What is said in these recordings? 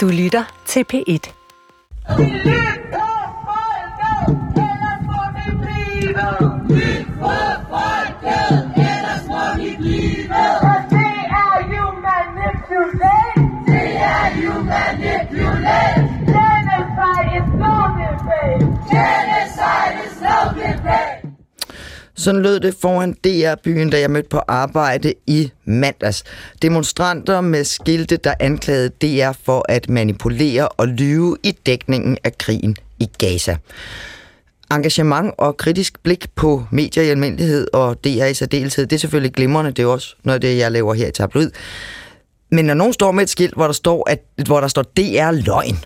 Du lytter til P1. Sådan lød det foran DR-byen, da jeg mødte på arbejde i mandags. Demonstranter med skilte, der anklagede DR for at manipulere og lyve i dækningen af krigen i Gaza. Engagement og kritisk blik på medier i almindelighed og DR i særdeleshed, det er selvfølgelig glimrende. Det er også noget af det, jeg laver her i Tabloid. Men når nogen står med et skilt, hvor der står, at, hvor der står DR løgn,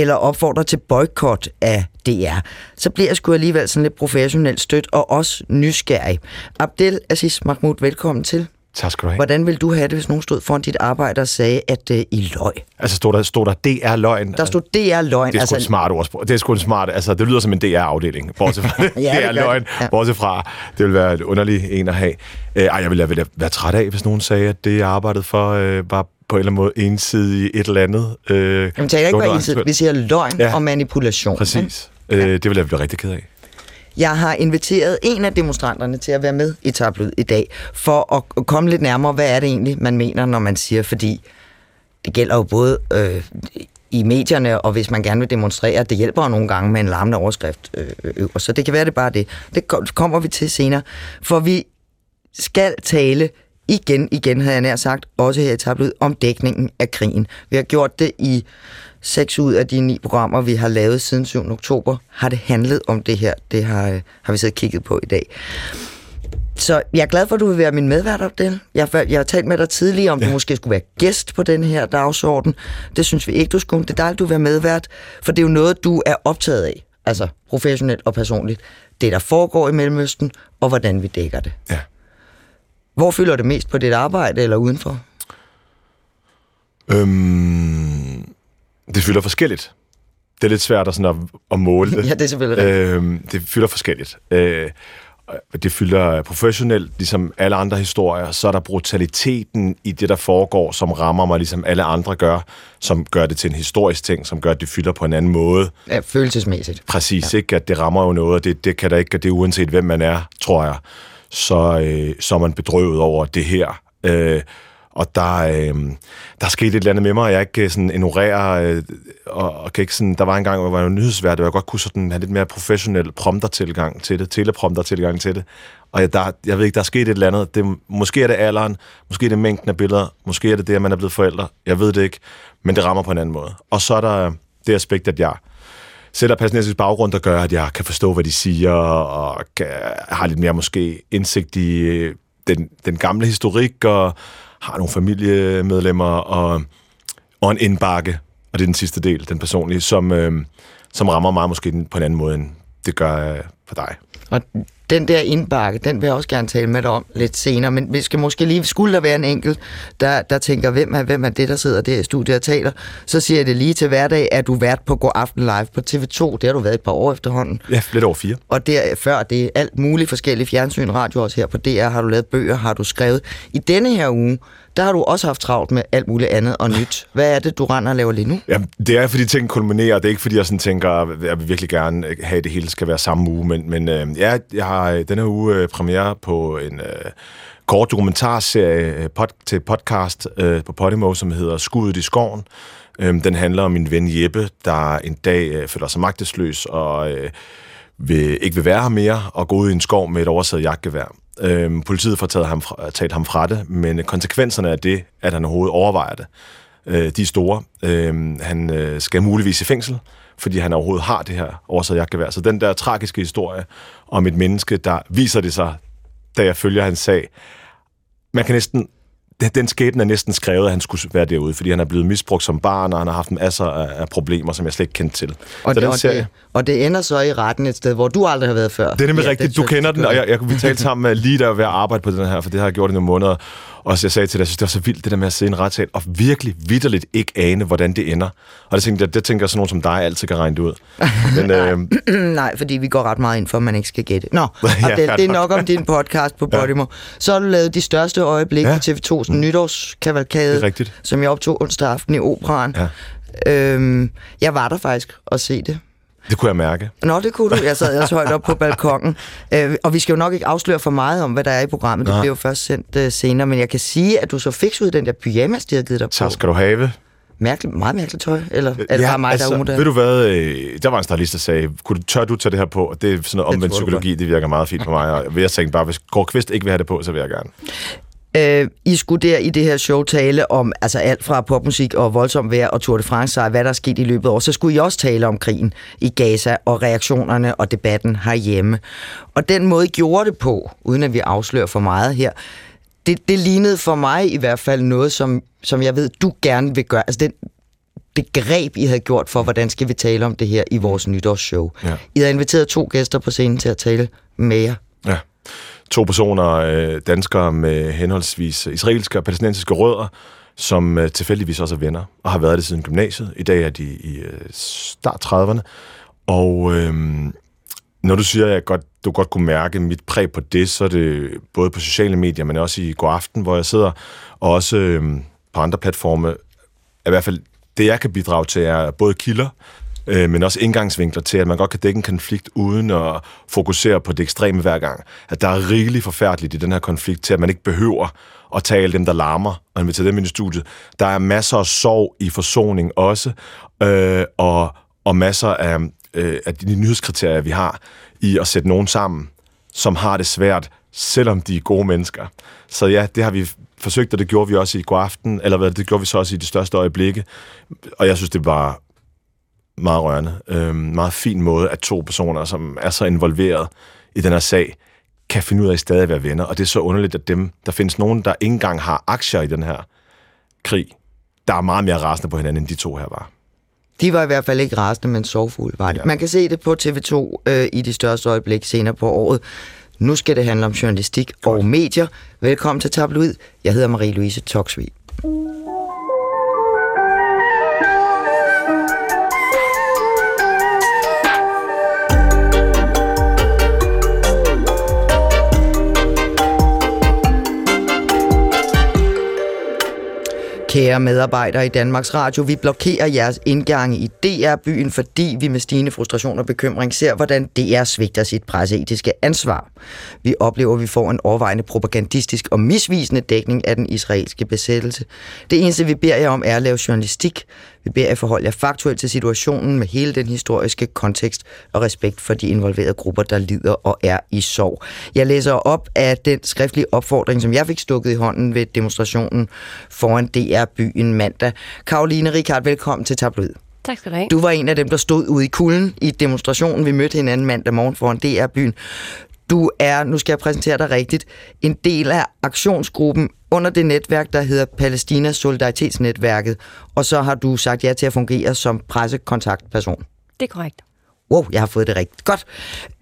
eller opfordrer til boykot af DR, så bliver jeg sgu alligevel sådan lidt professionelt stødt og også nysgerrig. Abdel Aziz Mahmoud, velkommen til. Tak skal du have. Hvordan vil du have det, hvis nogen stod foran dit arbejde og sagde, at uh, I løg? Altså stod der, stod der DR-løgn? Der stod DR-løgn. Det er sgu altså, et smart ordsprog. Det er sgu en smart, altså det lyder som en DR-afdeling, bortset fra Ja. DR-løgn, Ja. bortset fra, det vil være et underligt en at have. Øh, ej, jeg ville, jeg ville være træt af, hvis nogen sagde, at det, jeg arbejdede for, øh, var på en eller anden måde ensidigt et eller andet. Øh, Jamen, taler ikke bare ensidigt. Vi siger løgn Ja. og manipulation. Præcis. Øh, det ville jeg blive rigtig ked af. Jeg har inviteret en af demonstranterne til at være med i Tablet i dag, for at komme lidt nærmere, hvad er det egentlig, man mener, når man siger, fordi det gælder jo både øh, i medierne, og hvis man gerne vil demonstrere, det hjælper jo nogle gange med en larmende overskrift øh, øverst. Så det kan være, det bare det. Det kom- kommer vi til senere. For vi skal tale igen, igen havde jeg nær sagt, også her i Tablet, om dækningen af krigen. Vi har gjort det i seks ud af de ni programmer, vi har lavet siden 7. oktober, har det handlet om det her. Det har, øh, har vi siddet og kigget på i dag. Så jeg er glad for, at du vil være min medvært, Abdel. Jeg, jeg har talt med dig tidligere, om ja. du måske skulle være gæst på den her dagsorden. Det synes vi ikke, du skulle. Det er dejligt, du vil være medvært, for det er jo noget, du er optaget af. Altså professionelt og personligt. Det, der foregår i Mellemøsten, og hvordan vi dækker det. Ja. Hvor fylder det mest på dit arbejde eller udenfor? Øhm, det fylder forskelligt. Det er lidt svært at, sådan at, at måle det. Ja, det er selvfølgelig rigtigt. Øhm, det fylder forskelligt. Øh, det fylder professionelt, ligesom alle andre historier. Så er der brutaliteten i det, der foregår, som rammer mig, ligesom alle andre gør, som gør det til en historisk ting, som gør, at det fylder på en anden måde. Ja, følelsesmæssigt. Præcis, ja. ikke? At det rammer jo noget, og det, det kan der ikke, og det er uanset hvem man er, tror jeg. Så, øh, så er man bedrøvet over det her. Øh, og der, øh, der er sket et eller andet med mig, og jeg ikke øh, sådan ignorerer, øh, og, og kan ikke sådan, der var en gang, hvor jeg var nyhedsvært, og jeg godt kunne sådan have lidt mere professionel prompter-tilgang til det, teleprompter-tilgang til det. Og jeg, der, jeg ved ikke, der er sket et eller andet. Det, måske er det alderen, måske er det mængden af billeder, måske er det det, at man er blevet forældre. Jeg ved det ikke, men det rammer på en anden måde. Og så er der det aspekt, at jeg sætter palæstinensisk baggrund, der gør, at jeg kan forstå, hvad de siger, og kan, har lidt mere måske indsigt i øh, den, den gamle historik, og har nogle familiemedlemmer, og, og en indbakke, og det er den sidste del, den personlige, som, øh, som rammer mig måske på en anden måde, end det gør øh, for dig. Og den der indbakke, den vil jeg også gerne tale med dig om lidt senere, men vi skal måske lige, skulle der være en enkelt, der, der tænker, hvem er, hvem er det, der sidder der i studiet og taler, så siger jeg det lige til hverdag, at du vært på God Aften Live på TV2, det har du været et par år efterhånden, Ja, lidt over fire. og der, før det er alt muligt forskellige fjernsyn, radio også her på DR, har du lavet bøger, har du skrevet. I denne her uge, der har du også haft travlt med alt muligt andet og nyt. Hvad er det, du render og laver lige nu? Ja, det er, fordi ting kulminerer. Det er ikke, fordi jeg sådan tænker, at jeg vil virkelig gerne øh, have, at det hele skal være samme uge. Men, men øh, ja, jeg har øh, den her uge øh, premiere på en øh, kort dokumentarserie øh, pod, til podcast øh, på Podimo, som hedder Skuddet i skoven. Øh, den handler om min ven Jeppe, der en dag øh, føler sig magtesløs og øh, vil, ikke vil være her mere og gå ud i en skov med et oversat jagtgevær. Øhm, politiet får taget ham, fra, taget ham fra det, men konsekvenserne af det, at han overhovedet overvejer det, øh, de er store. Øhm, han øh, skal muligvis i fængsel, fordi han overhovedet har det her oversat jagtgevær. Så den der tragiske historie om et menneske, der viser det sig, da jeg følger hans sag, man kan næsten den- den skæbne er næsten skrevet, at han skulle være derude, fordi han er blevet misbrugt som barn, og han har haft masser af, af problemer, som jeg slet ikke kendte til. Og, så det, den og, serie, det, og det ender så i retten et sted, hvor du aldrig har været før. det er nemlig Ja, rigtigt, du så- kender den, og jeg, jeg, vi talte sammen lige der ved at arbejde på den her, for det har jeg gjort i nogle måneder. Og så jeg sagde til dig, jeg synes, det var så vildt, det der med at sidde i en retssal, og virkelig vidderligt ikke ane, hvordan det ender. Og det tænkte jeg, det tænker jeg sådan nogen som dig altid kan regne det ud. Men øh, Nej, fordi vi går ret meget ind for, at man ikke skal gætte. Nå, Ja, og det, er nok. om din podcast på Podimo. Så har du lavet de største øjeblikke Ja. på TV2's mm. nytårskavalkade, som jeg optog onsdag aften i Operan. Ja. Øhm, jeg var der faktisk og se det. Det kunne jeg mærke. Nå, det kunne du. Jeg sad også højt op på balkongen. Øh, og vi skal jo nok ikke afsløre for meget om, hvad der er i programmet. Det Nej. bliver jo først sendt øh, senere. Men jeg kan sige, at du så fik ud den der pyjamas, de har givet dig på. Så skal du have. Mærkeligt, meget mærkeligt tøj. Eller er det bare mig, der er umoderne? Ved du hvad, øh, der var en stylist, der sagde, kunne du, tør du tage det her på? Og det er sådan noget omvendt psykologi, det virker meget fint for mig. Og jeg tænkte bare, hvis Gård Kvist ikke vil have det på, så vil jeg gerne. Øh, I skulle der i det her show tale om altså alt fra popmusik og voldsom vejr og Tour de France, og hvad der er sket i løbet af år. Så skulle I også tale om krigen i Gaza og reaktionerne og debatten herhjemme. Og den måde, I gjorde det på, uden at vi afslører for meget her, det, det lignede for mig i hvert fald noget, som, som jeg ved, du gerne vil gøre. Altså den, det greb, I havde gjort for, hvordan skal vi tale om det her i vores nytårsshow. Ja. I havde inviteret to gæster på scenen til at tale med jer. Ja. To personer, øh, danskere med henholdsvis israelske og palæstinensiske rødder, som øh, tilfældigvis også er venner, og har været det siden gymnasiet. I dag er de i øh, start 30'erne. Og øh, når du siger, at jeg godt, du godt kunne mærke mit præg på det, så er det både på sociale medier, men også i går aften, hvor jeg sidder, og også øh, på andre platforme. I hvert fald det, jeg kan bidrage til, er både kilder, øh, men også indgangsvinkler til, at man godt kan dække en konflikt uden at fokusere på det ekstreme hver gang. At der er rigeligt forfærdeligt i den her konflikt til, at man ikke behøver at tage alle dem, der larmer, og invitere dem ind i studiet. Der er masser af sorg i forsoning også, øh, og, og masser af, øh, af de nyhedskriterier, vi har i at sætte nogen sammen, som har det svært, selvom de er gode mennesker. Så ja, det har vi forsøgt, og det gjorde vi også i går aften, eller hvad, det gjorde vi så også i de største øjeblikke. Og jeg synes, det var meget rørende. Øhm, meget fin måde, at to personer, som er så involveret i den her sag, kan finde ud af at stadig at være venner. Og det er så underligt, at dem, der findes nogen, der ikke engang har aktier i den her krig, der er meget mere rasende på hinanden, end de to her var. De var i hvert fald ikke rasende, men sorgfulde var det. Ja. Man kan se det på TV2 øh, i de største øjeblik senere på året. Nu skal det handle om journalistik Godt. og medier. Velkommen til Tabloid. Jeg hedder Marie-Louise Toksvig. Kære medarbejdere i Danmarks Radio, vi blokerer jeres indgange i DR-byen, fordi vi med stigende frustration og bekymring ser, hvordan DR svigter sit presseetiske ansvar. Vi oplever, at vi får en overvejende propagandistisk og misvisende dækning af den israelske besættelse. Det eneste, vi beder jer om, er at lave journalistik. Vi beder jer forholde jer faktuelt til situationen med hele den historiske kontekst og respekt for de involverede grupper, der lider og er i sorg. Jeg læser op af den skriftlige opfordring, som jeg fik stukket i hånden ved demonstrationen foran DR-byen mandag. Karoline Rikard, velkommen til Tabloid. Tak skal du have. Du var en af dem, der stod ude i kulden i demonstrationen. Vi mødte hinanden mandag morgen foran DR-byen. Du er, nu skal jeg præsentere dig rigtigt, en del af aktionsgruppen under det netværk, der hedder Palæstinas Solidaritetsnetværket, og så har du sagt ja til at fungere som pressekontaktperson. Det er korrekt. Wow, jeg har fået det rigtigt. Godt.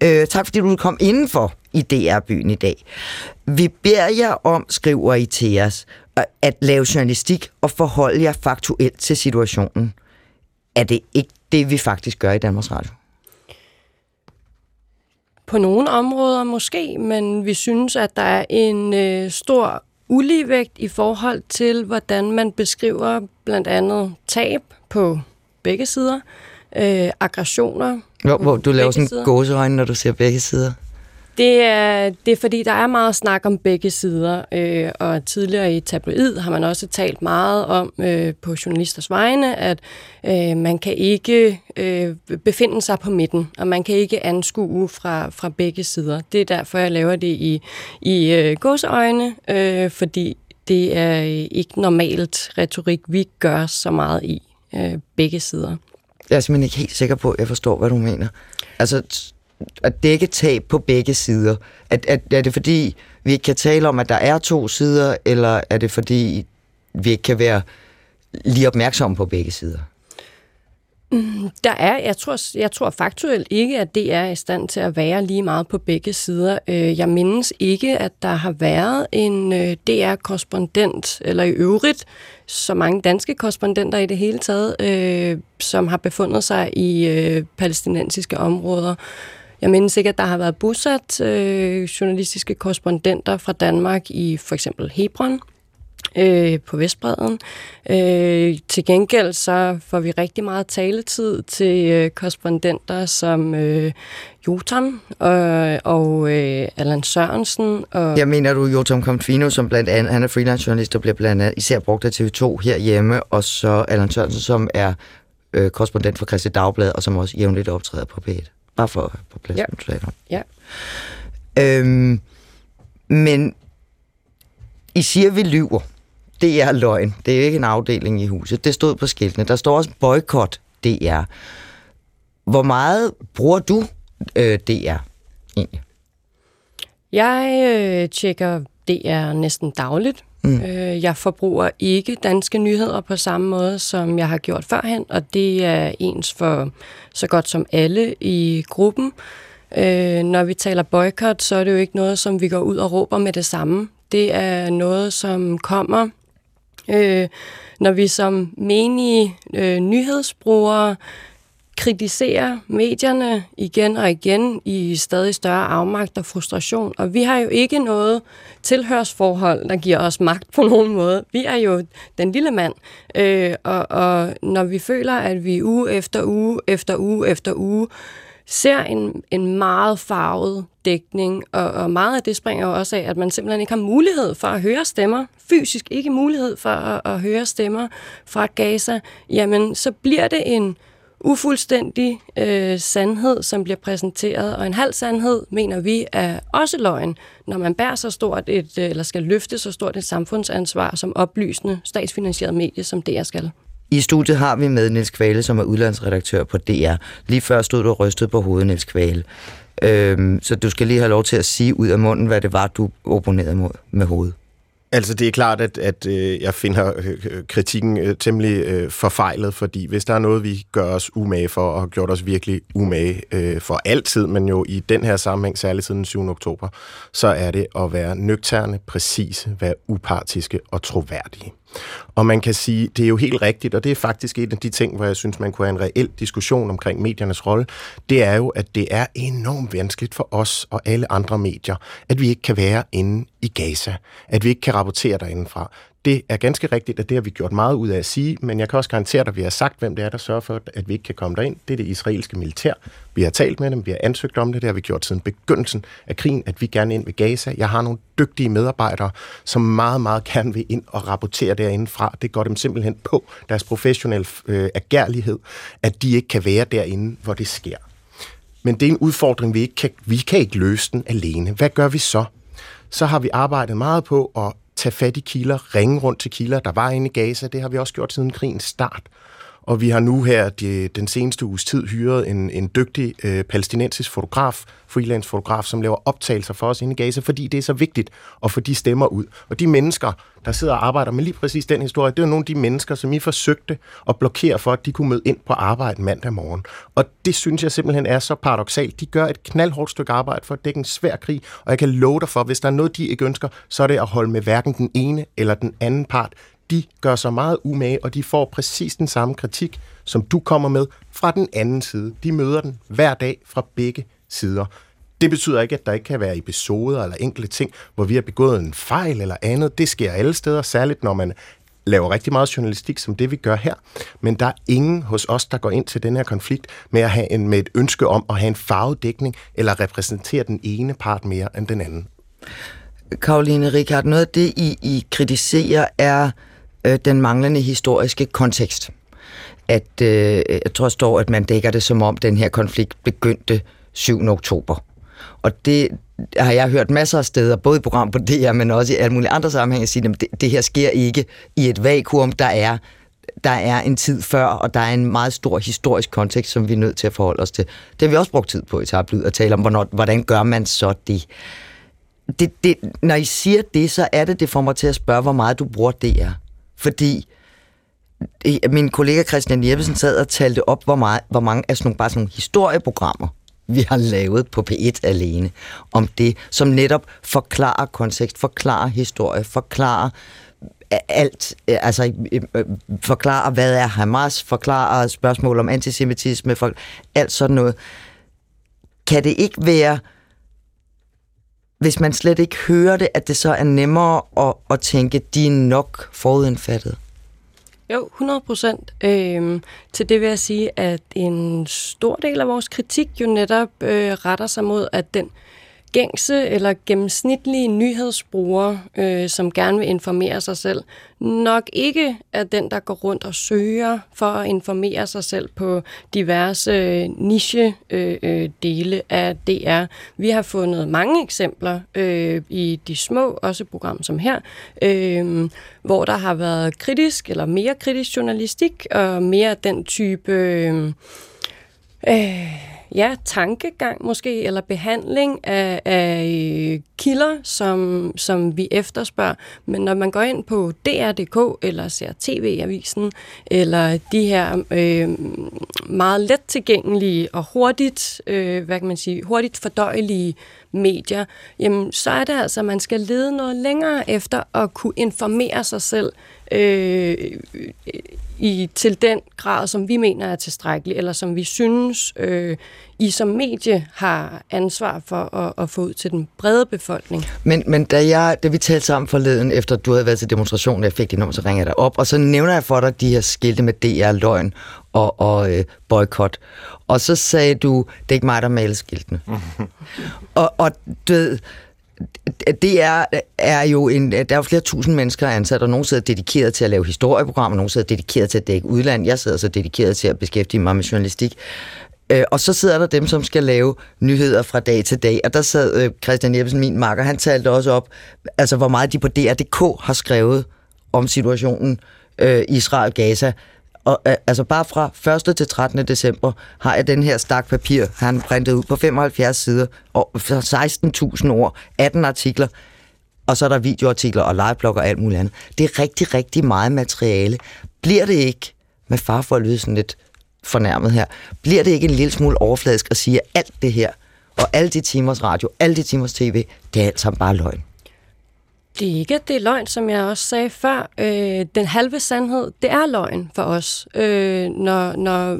Øh, tak fordi du kom indenfor i DR-byen i dag. Vi beder jer om, skriver I til os, at lave journalistik og forholde jer faktuelt til situationen. Er det ikke det, vi faktisk gør i Danmarks Radio? På nogle områder måske, men vi synes, at der er en øh, stor uligevægt i forhold til, hvordan man beskriver blandt andet tab på begge sider, øh, aggressioner. Hvor, hvor du laver sådan gåseøjne, når du ser begge sider. Det er, det er fordi, der er meget snak om begge sider, øh, og tidligere i tabloid har man også talt meget om øh, på journalisters vegne, at øh, man kan ikke øh, befinde sig på midten, og man kan ikke anskue fra, fra begge sider. Det er derfor, jeg laver det i, i øh, gåseøjne, øh, fordi det er øh, ikke normalt retorik, vi gør så meget i øh, begge sider. Jeg er simpelthen ikke helt sikker på, at jeg forstår, hvad du mener. Altså, t- at dække tab på begge sider. At, at, er det fordi, vi ikke kan tale om, at der er to sider, eller er det fordi, vi ikke kan være lige opmærksomme på begge sider? Mm, der er, jeg tror, jeg tror faktuelt ikke, at det er i stand til at være lige meget på begge sider. Øh, jeg mindes ikke, at der har været en øh, DR-korrespondent, eller i øvrigt så mange danske korrespondenter i det hele taget, øh, som har befundet sig i palæstinensiske områder. Jeg mindes ikke, at der har været bosat øh, journalistiske korrespondenter fra Danmark i for eksempel Hebron, øh, på Vestbreden. Øh, til gengæld så får vi rigtig meget taletid til øh, korrespondenter som øh, Jotam og, og øh, Allan Sørensen. Og Jeg mener du Jotam Confino, som blandt andet, han er freelance journalist og bliver blandt andet især brugt af TV2 herhjemme, og så Allan Sørensen, som er øh, korrespondent for Christi Dagblad, og som også jævnligt optræder på P1. Bare for at have på plads, Ja. sagde det. Ja. Øhm, men I siger, vi lyver. Det er løgn. Det er ikke en afdeling i huset. Det stod på skiltene. Der står også boykot DR. Hvor meget bruger du øh, DR egentlig? Jeg øh, tjekker DR næsten dagligt. Mm. Øh, jeg forbruger ikke danske nyheder på samme måde, som jeg har gjort førhen, og det er ens for så godt som alle i gruppen. Øh, når vi taler boykot, så er det jo ikke noget, som vi går ud og råber med det samme. Det er noget, som kommer, øh, når vi som menige øh, nyhedsbrugere kritiserer medierne igen og igen i stadig større afmagt og frustration. Og vi har jo ikke noget tilhørsforhold, der giver os magt på nogen måde. Vi er jo den lille mand. Øh, og, og når vi føler, at vi uge efter uge efter uge efter uge ser en, en meget farvet dækning, og, og meget af det springer jo også af, at man simpelthen ikke har mulighed for at høre stemmer, fysisk ikke mulighed for at, at høre stemmer fra Gaza, jamen så bliver det en ufuldstændig øh, sandhed, som bliver præsenteret, og en halv sandhed, mener vi, er også løgn, når man bærer så stort et, øh, eller skal løfte så stort et samfundsansvar som oplysende statsfinansieret medie, som DR skal. I studiet har vi med Niels Kvale, som er udlandsredaktør på DR. Lige før stod du rystet på hovedet, Niels Kvale. Øhm, så du skal lige have lov til at sige ud af munden, hvad det var, du opponerede mod med hovedet. Altså, det er klart, at, at øh, jeg finder øh, øh, kritikken øh, temmelig øh, forfejlet, fordi hvis der er noget, vi gør os umage for, og har gjort os virkelig umage øh, for altid, men jo i den her sammenhæng, særligt siden den 7. oktober, så er det at være nøgterne, præcise, være upartiske og troværdige. Og man kan sige, det er jo helt rigtigt, og det er faktisk en af de ting, hvor jeg synes, man kunne have en reel diskussion omkring mediernes rolle, det er jo, at det er enormt vanskeligt for os og alle andre medier, at vi ikke kan være inde i Gaza, at vi ikke kan rapportere derindefra. Det er ganske rigtigt, at det har vi gjort meget ud af at sige, men jeg kan også garantere dig, at vi har sagt, hvem det er, der sørger for, at vi ikke kan komme derind. Det er det israelske militær. Vi har talt med dem, vi har ansøgt om det, det har vi gjort siden begyndelsen af krigen, at vi gerne ind ved Gaza. Jeg har nogle dygtige medarbejdere, som meget, meget gerne vil ind og rapportere derindefra. Det går dem simpelthen på deres professionelle øh, agerlighed, at de ikke kan være derinde, hvor det sker. Men det er en udfordring, vi ikke kan, vi kan ikke løse den alene. Hvad gør vi så? Så har vi arbejdet meget på at tage fat i kilder, ringe rundt til kilder, der var inde i Gaza. Det har vi også gjort siden krigens start. Og vi har nu her de, den seneste uges tid hyret en, en dygtig øh, palæstinensisk fotograf, freelance fotograf, som laver optagelser for os inde i Gaza, fordi det er så vigtigt at få de stemmer ud. Og de mennesker, der sidder og arbejder med lige præcis den historie, det er nogle af de mennesker, som I forsøgte at blokere for, at de kunne møde ind på arbejde mandag morgen. Og det synes jeg simpelthen er så paradoxalt. De gør et knaldhårdt stykke arbejde for at dække en svær krig, og jeg kan love dig for, hvis der er noget, de ikke ønsker, så er det at holde med hverken den ene eller den anden part de gør sig meget umage, og de får præcis den samme kritik, som du kommer med fra den anden side. De møder den hver dag fra begge sider. Det betyder ikke, at der ikke kan være episoder eller enkelte ting, hvor vi har begået en fejl eller andet. Det sker alle steder, særligt når man laver rigtig meget journalistik, som det vi gør her. Men der er ingen hos os, der går ind til den her konflikt med, at have en, med et ønske om at have en farvedækning eller repræsentere den ene part mere end den anden. Karoline Rikard, noget af det, I, I kritiserer, er øh, den manglende historiske kontekst. At, øh, jeg tror, står, at man dækker det som om, den her konflikt begyndte 7. oktober. Og det har jeg hørt masser af steder, både i program på DR, men også i alle mulige andre sammenhænge, sige, at det, det her sker ikke i et vakuum. Der er, der er en tid før, og der er en meget stor historisk kontekst, som vi er nødt til at forholde os til. Det har vi også brugt tid på i Tablyd at tale om, hvornår, hvordan gør man så det? det, det, når I siger det, så er det, det får mig til at spørge, hvor meget du bruger DR. Fordi min kollega Christian Jeppesen sad og talte op, hvor, meget, hvor mange af sådan nogle, bare sådan nogle historieprogrammer, vi har lavet på P1 alene, om det, som netop forklarer kontekst, forklarer historie, forklarer øh, alt, øh, altså øh, forklarer, hvad er Hamas, forklarer spørgsmål om antisemitisme, for, alt sådan noget. Kan det ikke være hvis man slet ikke hører det, at det så er nemmere at, at tænke, de er nok forudindfattet? Jo, 100 procent. Øhm, til det vil jeg sige, at en stor del af vores kritik jo netop øh, retter sig mod, at den gængse eller gennemsnitlige nyhedsbrugere, øh, som gerne vil informere sig selv, nok ikke er den, der går rundt og søger for at informere sig selv på diverse øh, niche-dele øh, øh af DR. Vi har fundet mange eksempler øh, i de små, også program som her, øh, hvor der har været kritisk eller mere kritisk journalistik og mere den type... Øh, øh, ja, tankegang måske, eller behandling af, af øh, kilder, som, som vi efterspørger. Men når man går ind på DR.dk, eller ser TV-avisen, eller de her øh, meget let tilgængelige og hurtigt, øh, hvad kan man sige, hurtigt fordøjelige medier, jamen så er det altså, at man skal lede noget længere efter at kunne informere sig selv øh, i, til den grad, som vi mener er tilstrækkelig, eller som vi synes, øh, I som medie har ansvar for at, at få ud til den brede befolkning. Men, men da, jeg, da vi talte sammen forleden, efter du havde været til demonstrationen, jeg fik dit nummer, så ringer jeg dig op, og så nævner jeg for dig de her skilte med DR-løgn og, og øh, boykot. Og så sagde du, det er ikke mig, der maler skiltene. og, og du ved, det er, er jo en, der er jo flere tusind mennesker ansat, og nogle sidder dedikeret til at lave historieprogrammer, nogle sidder dedikeret til at dække udland, jeg sidder så dedikeret til at beskæftige mig med journalistik. Øh, og så sidder der dem, som skal lave nyheder fra dag til dag, og der sad øh, Christian Jeppesen, min makker, han talte også op, altså hvor meget de på DR.dk har skrevet om situationen øh, Israel-Gaza, og øh, altså bare fra 1. til 13. december har jeg den her stak papir, han printet ud på 75 sider, og 16.000 ord, 18 artikler, og så er der videoartikler og liveblogger og alt muligt andet. Det er rigtig, rigtig meget materiale. Bliver det ikke, med far for at lyde sådan lidt fornærmet her, bliver det ikke en lille smule overfladisk at sige, at alt det her, og alle de timers radio, alle de timers tv, det er alt sammen bare løgn? Det er ikke, at det er løgn, som jeg også sagde før. Øh, den halve sandhed, det er løgn for os, øh, når, når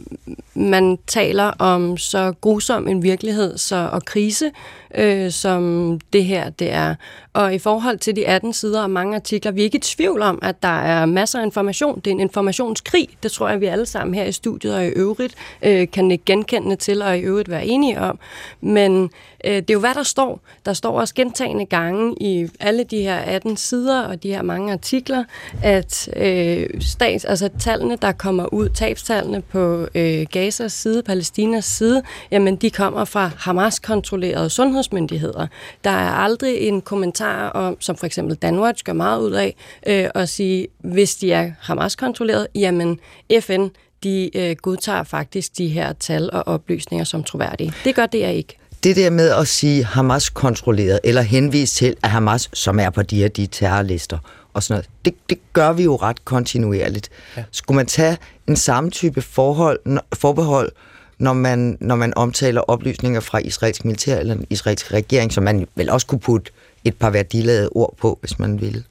man taler om så grusom en virkelighed så, og krise, øh, som det her det er. Og i forhold til de 18 sider og mange artikler, vi er ikke i tvivl om, at der er masser af information. Det er en informationskrig. Det tror jeg, vi alle sammen her i studiet og i øvrigt øh, kan ikke genkende til og i øvrigt være enige om. Men øh, det er jo, hvad der står. Der står også gentagende gange i alle de her 18 sider og de her mange artikler, at øh, stats, altså tallene, der kommer ud, tabstallene på øh, Gazas side, Palæstinas side, jamen de kommer fra Hamas-kontrollerede sundhedsmyndigheder. Der er aldrig en kommentar om, som for eksempel Danwatch gør meget ud af, øh, at sige, hvis de er Hamas-kontrolleret, jamen FN, de øh, godtager faktisk de her tal og oplysninger som troværdige. Det gør det ikke det der med at sige Hamas kontrolleret, eller henvise til, at Hamas, som er på de her de terrorlister, og sådan noget, det, det gør vi jo ret kontinuerligt. Ja. Skulle man tage en samme type forhold, forbehold, når man, når man omtaler oplysninger fra israelsk militær eller den israelske regering, som man vel også kunne putte et par værdiladede ord på, hvis man ville?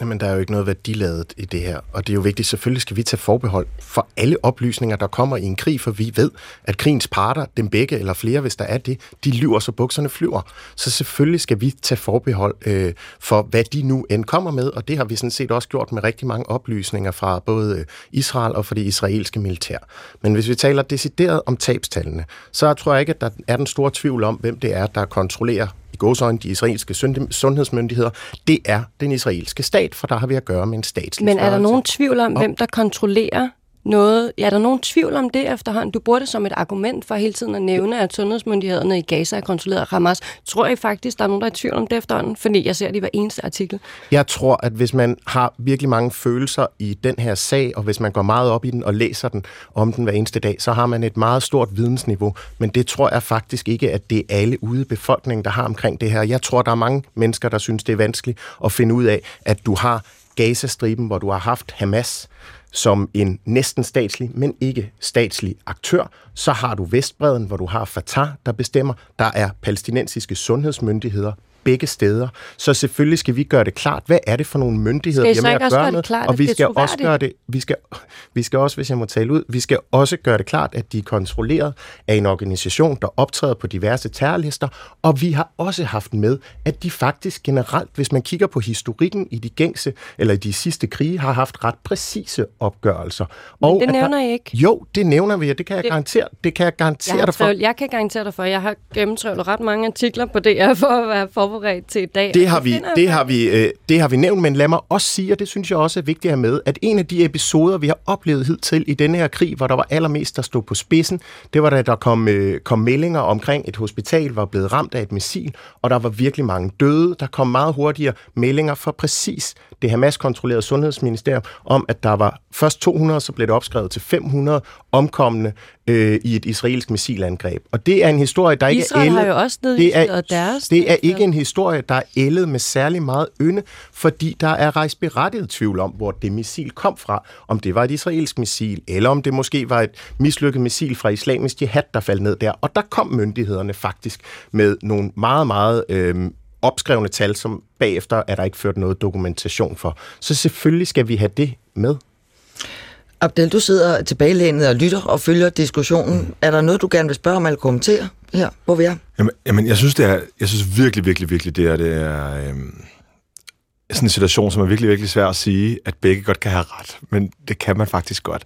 Jamen, der er jo ikke noget værdiladet i det her, og det er jo vigtigt. Selvfølgelig skal vi tage forbehold for alle oplysninger, der kommer i en krig, for vi ved, at krigens parter, dem begge eller flere, hvis der er det, de lyver, så bukserne flyver. Så selvfølgelig skal vi tage forbehold øh, for, hvad de nu end kommer med, og det har vi sådan set også gjort med rigtig mange oplysninger fra både øh, Israel og fra det israelske militær. Men hvis vi taler decideret om tabstallene, så tror jeg ikke, at der er den store tvivl om, hvem det er, der kontrollerer gåsøjne, de israelske sundhedsmyndigheder, det er den israelske stat, for der har vi at gøre med en statslig Men er der nogen tvivl om, hvem der kontrollerer noget. Ja, er der nogen tvivl om det efterhånden? Du bruger det som et argument for hele tiden at nævne, at sundhedsmyndighederne i Gaza er kontrolleret af Hamas. Tror I faktisk, der er nogen, der er i tvivl om det efterhånden? Fordi jeg ser det i hver eneste artikel. Jeg tror, at hvis man har virkelig mange følelser i den her sag, og hvis man går meget op i den og læser den om den hver eneste dag, så har man et meget stort vidensniveau. Men det tror jeg faktisk ikke, at det er alle ude i befolkningen, der har omkring det her. Jeg tror, der er mange mennesker, der synes, det er vanskeligt at finde ud af, at du har Gazastriben, hvor du har haft Hamas, som en næsten statslig, men ikke statslig aktør. Så har du Vestbreden, hvor du har Fatah, der bestemmer. Der er palæstinensiske sundhedsmyndigheder, begge steder. Så selvfølgelig skal vi gøre det klart, hvad er det for nogle myndigheder, skal vi har med at gøre med, klart, og vi skal også gøre det, vi skal, vi skal også, hvis jeg må tale ud, vi skal også gøre det klart, at de er kontrolleret af en organisation, der optræder på diverse terrorlister, og vi har også haft med, at de faktisk generelt, hvis man kigger på historikken i de gængse, eller i de sidste krige, har haft ret præcise opgørelser. Men og det nævner I ikke? Jo, det nævner vi, og det kan jeg det, garantere, det kan jeg garantere jeg dig for. Jeg kan garantere dig for, jeg har gennemtrøvlet ret mange artikler på DR for at være forberedt til i dag. Det har, vi, det, har vi, øh, det har vi nævnt, men lad mig også sige, og det synes jeg også er vigtigt at have med, at en af de episoder, vi har oplevet hidtil i denne her krig, hvor der var allermest, der stod på spidsen, det var da der kom, øh, kom meldinger omkring, et hospital var blevet ramt af et missil, og der var virkelig mange døde. Der kom meget hurtigere meldinger fra præcis det Hamas-kontrollerede sundhedsministerium om, at der var først 200, så blev det opskrevet til 500 omkomne øh, i et israelsk missilangreb. Og det er en historie, der ikke Israel er ældet. har jo også er, deres. Det er ikke en historie, historie, der er ældet med særlig meget ynde, fordi der er rejst berettiget tvivl om, hvor det missil kom fra. Om det var et israelsk missil, eller om det måske var et mislykket missil fra islamisk jihad, der faldt ned der. Og der kom myndighederne faktisk med nogle meget, meget øh, opskrevne tal, som bagefter er der ikke ført noget dokumentation for. Så selvfølgelig skal vi have det med. Abdel, du sidder tilbagelænet og lytter og følger diskussionen. Mm. Er der noget, du gerne vil spørge om eller kommentere her, hvor vi er? Jamen, jamen jeg synes, det er, jeg synes virkelig, virkelig, virkelig, det er, det er øhm, sådan en situation, som er virkelig, virkelig svær at sige, at begge godt kan have ret. Men det kan man faktisk godt.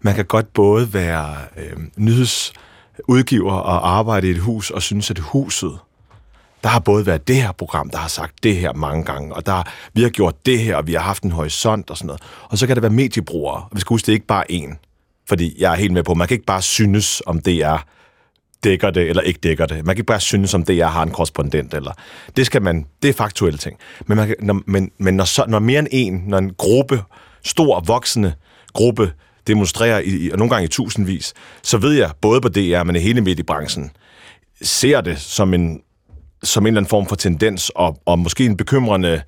Man kan godt både være øhm, nyhedsudgiver og arbejde i et hus og synes, at huset der har både været det her program, der har sagt det her mange gange, og der, vi har gjort det her, og vi har haft en horisont og sådan noget. Og så kan det være mediebrugere. Og vi skal huske, det er ikke bare én. Fordi jeg er helt med på, man kan ikke bare synes, om det er dækker det eller ikke dækker det. Man kan ikke bare synes, om det er har en korrespondent. Eller. Det skal man, det er faktuelle ting. Men, man kan, når, men, men når, så, når mere end en, når en gruppe, stor, voksende gruppe, demonstrerer, i, og nogle gange i tusindvis, så ved jeg, både på DR, men i hele mediebranchen, ser det som en som en eller anden form for tendens, og, og måske en bekymrende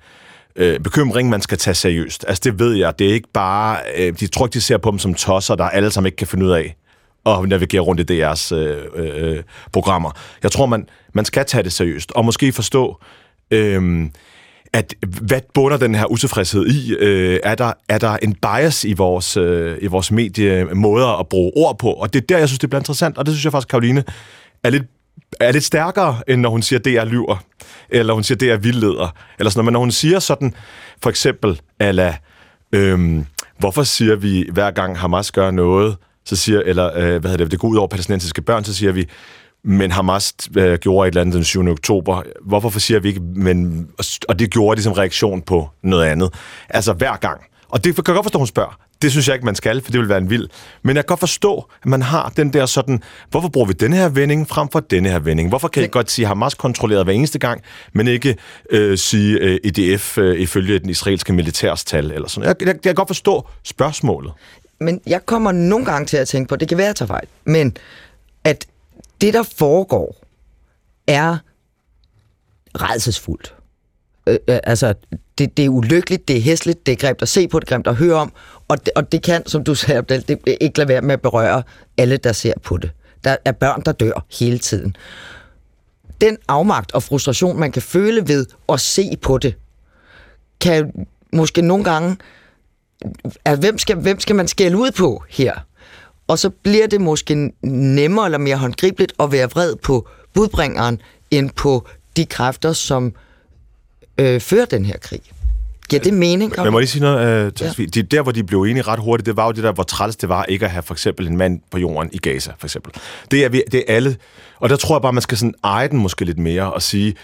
øh, bekymring, man skal tage seriøst. Altså det ved jeg, det er ikke bare, øh, de tror ikke, de ser på dem som tosser, der alle sammen ikke kan finde ud af at navigere rundt i deres øh, øh, programmer. Jeg tror, man, man skal tage det seriøst, og måske forstå, øh, at hvad bunder den her utilfredshed i? Øh, er, der, er der en bias i vores, øh, i vores mediemåder at bruge ord på? Og det er der, jeg synes, det bliver interessant, og det synes jeg faktisk, Karoline er lidt er lidt stærkere, end når hun siger, det er lyver, eller hun siger, det er vildleder, eller sådan noget. Men når hun siger sådan, for eksempel, ala, øhm, hvorfor siger vi, hver gang Hamas gør noget, så siger, eller øh, hvad hedder det, det går ud over palæstinensiske børn, så siger vi, men Hamas øh, gjorde et eller andet den 7. oktober. Hvorfor siger vi ikke, men, og det gjorde de som reaktion på noget andet. Altså hver gang. Og det kan jeg godt forstå, hun spørger. Det synes jeg ikke, man skal, for det vil være en vild. Men jeg kan godt forstå, at man har den der sådan, hvorfor bruger vi den her vending frem for denne her vending? Hvorfor kan jeg godt sige Hamas kontrolleret hver eneste gang, men ikke øh, sige øh, EDF øh, ifølge den israelske militærstal eller sådan jeg, jeg, jeg kan godt forstå spørgsmålet. Men jeg kommer nogle gange til at tænke på, det kan være, at jeg tager fejl, men at det, der foregår, er redselsfuldt. Øh, øh, altså, det, det er ulykkeligt, det er hæsligt, det er grimt at se på, det er grimt at høre om, og det, og det kan, som du sagde, det, det ikke lade være med at berøre alle, der ser på det. Der er børn, der dør hele tiden. Den afmagt og frustration, man kan føle ved at se på det, kan måske nogle gange... Altså, hvem, skal, hvem skal man skælde ud på her? Og så bliver det måske nemmere eller mere håndgribeligt at være vred på budbringeren, end på de kræfter, som øh, fører den her krig. Giver det mening? Men må lige sige noget? Øh, ja. de, der, hvor de blev enige ret hurtigt, det var jo det der, hvor træls det var ikke at have for eksempel en mand på jorden i Gaza, for eksempel. Det er, det er alle. Og der tror jeg bare, man skal sådan eje den måske lidt mere og sige,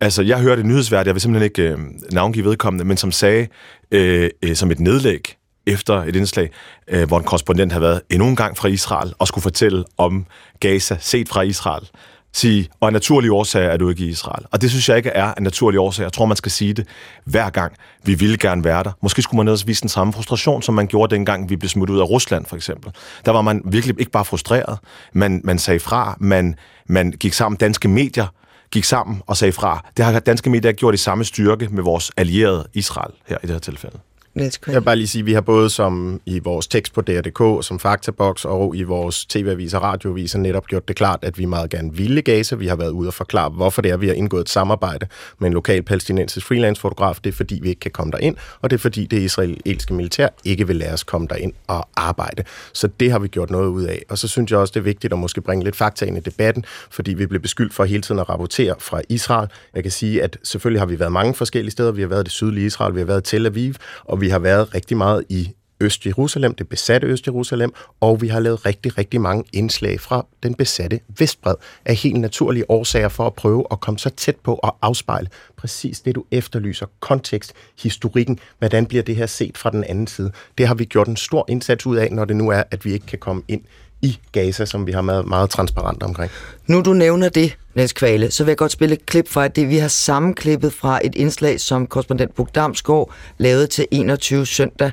altså jeg hørte nyhedsvært, jeg vil simpelthen ikke øh, navngive vedkommende, men som sagde, øh, øh, som et nedlæg efter et indslag, øh, hvor en korrespondent havde været endnu en gang fra Israel og skulle fortælle om Gaza set fra Israel sige, og en naturlig årsag er du ikke i Israel. Og det synes jeg ikke er en naturlig årsag. Jeg tror, man skal sige det hver gang. Vi ville gerne være der. Måske skulle man ned vise den samme frustration, som man gjorde dengang, vi blev smidt ud af Rusland, for eksempel. Der var man virkelig ikke bare frustreret. Man, man sagde fra. Man, man gik sammen. Danske medier gik sammen og sagde fra. Det har danske medier gjort i samme styrke med vores allierede Israel her i det her tilfælde. Niels Jeg vil bare lige sige, at vi har både som i vores tekst på DR.dk, som Faktabox og i vores tv-aviser og radioaviser netop gjort det klart, at vi meget gerne ville Gaza. Vi har været ude og forklare, hvorfor det er, vi har indgået et samarbejde med en lokal palæstinensisk freelance-fotograf. Det er fordi, vi ikke kan komme derind, og det er fordi, det israelske militær ikke vil lade os komme derind og arbejde. Så det har vi gjort noget ud af. Og så synes jeg også, det er vigtigt at måske bringe lidt fakta ind i debatten, fordi vi blev beskyldt for hele tiden at rapportere fra Israel. Jeg kan sige, at selvfølgelig har vi været mange forskellige steder. Vi har været i det sydlige Israel, vi har været i Tel Aviv, og vi har været rigtig meget i Øst-Jerusalem, det besatte Øst-Jerusalem, og vi har lavet rigtig, rigtig mange indslag fra den besatte Vestbred af helt naturlige årsager for at prøve at komme så tæt på og afspejle præcis det, du efterlyser. Kontekst, historikken, hvordan bliver det her set fra den anden side. Det har vi gjort en stor indsats ud af, når det nu er, at vi ikke kan komme ind i Gaza, som vi har været meget transparent omkring. Nu du nævner det, Niels Kvale, så vil jeg godt spille et klip fra det. Vi har sammenklippet fra et indslag, som korrespondent Bug Damsgaard lavede til 21 søndag,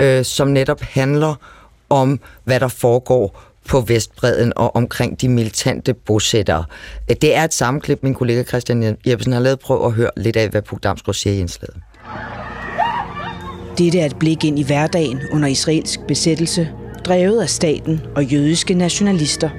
øh, som netop handler om, hvad der foregår på Vestbreden og omkring de militante bosættere. Øh, det er et sammenklip, min kollega Christian Jeppesen har lavet. Prøv at høre lidt af, hvad Bug Damsgaard siger i indslaget. Dette er et blik ind i hverdagen under israelsk besættelse, drevet af staten og jødiske nationalister.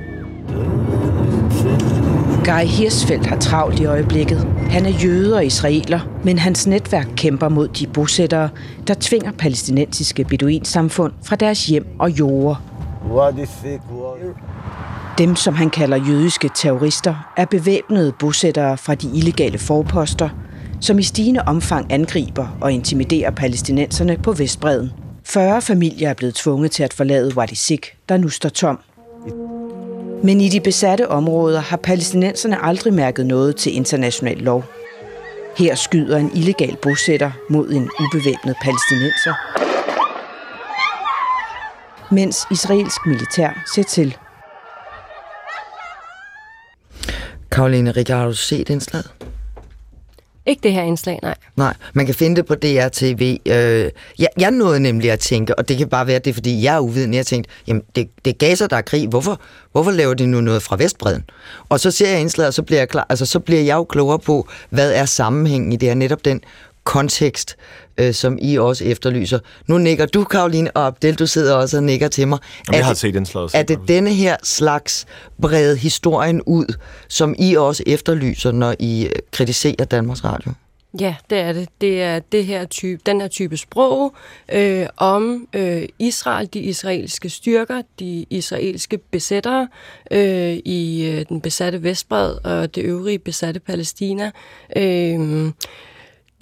Guy Hirsfeldt har travlt i øjeblikket. Han er jøde og israeler, men hans netværk kæmper mod de bosættere, der tvinger palæstinensiske beduinsamfund fra deres hjem og jorder. Dem, som han kalder jødiske terrorister, er bevæbnede bosættere fra de illegale forposter, som i stigende omfang angriber og intimiderer palæstinenserne på Vestbreden. 40 familier er blevet tvunget til at forlade Wadi Sik, der nu står tom. Men i de besatte områder har palæstinenserne aldrig mærket noget til international lov. Her skyder en illegal bosætter mod en ubevæbnet palæstinenser, mens israelsk militær ser til. Karoline Rikker, har du set indslaget? Ikke det her indslag, nej. Nej, man kan finde det på DRTV. Øh, jeg, jeg nåede nemlig at tænke, og det kan bare være, det er, fordi jeg er uvidende, Jeg tænkte, jamen, det, det er Gaza, der er krig. Hvorfor, hvorfor laver de nu noget fra Vestbreden? Og så ser jeg indslaget, og så bliver jeg, klar, altså, så bliver jeg jo klogere på, hvad er sammenhængen i det her. Netop den kontekst, øh, som I også efterlyser. Nu nikker du, Karoline, og Abdel, du sidder også og nikker til mig. Jamen, jeg er har det, set indslaget. Er det denne her slags brede historien ud, som I også efterlyser, når I øh, kritiserer Danmarks Radio? Ja, det er det. Det er det her type, den her type sprog øh, om øh, Israel, de israelske styrker, de israelske besættere øh, i øh, den besatte Vestbred og det øvrige besatte Palæstina. Øh,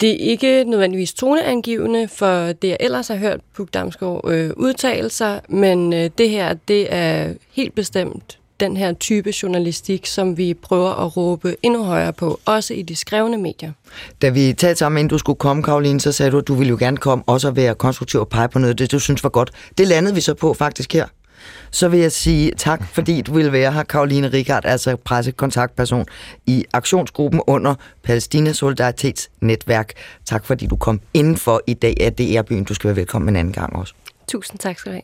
det er ikke nødvendigvis toneangivende for det, jeg ellers har hørt Puk Damsgaard øh, udtale sig, men øh, det her, det er helt bestemt den her type journalistik, som vi prøver at råbe endnu højere på, også i de skrevne medier. Da vi talte sammen, inden du skulle komme, Karoline, så sagde du, at du ville jo gerne komme også at være konstruktiv og pege på noget, det du synes var godt. Det landede vi så på faktisk her. Så vil jeg sige tak, fordi du ville være her, Karoline Rikard, altså pressekontaktperson i aktionsgruppen under Palæstina Solidaritets netværk. Tak fordi du kom indenfor i dag af DR-byen. Du skal være velkommen en anden gang også. Tusind tak skal du have.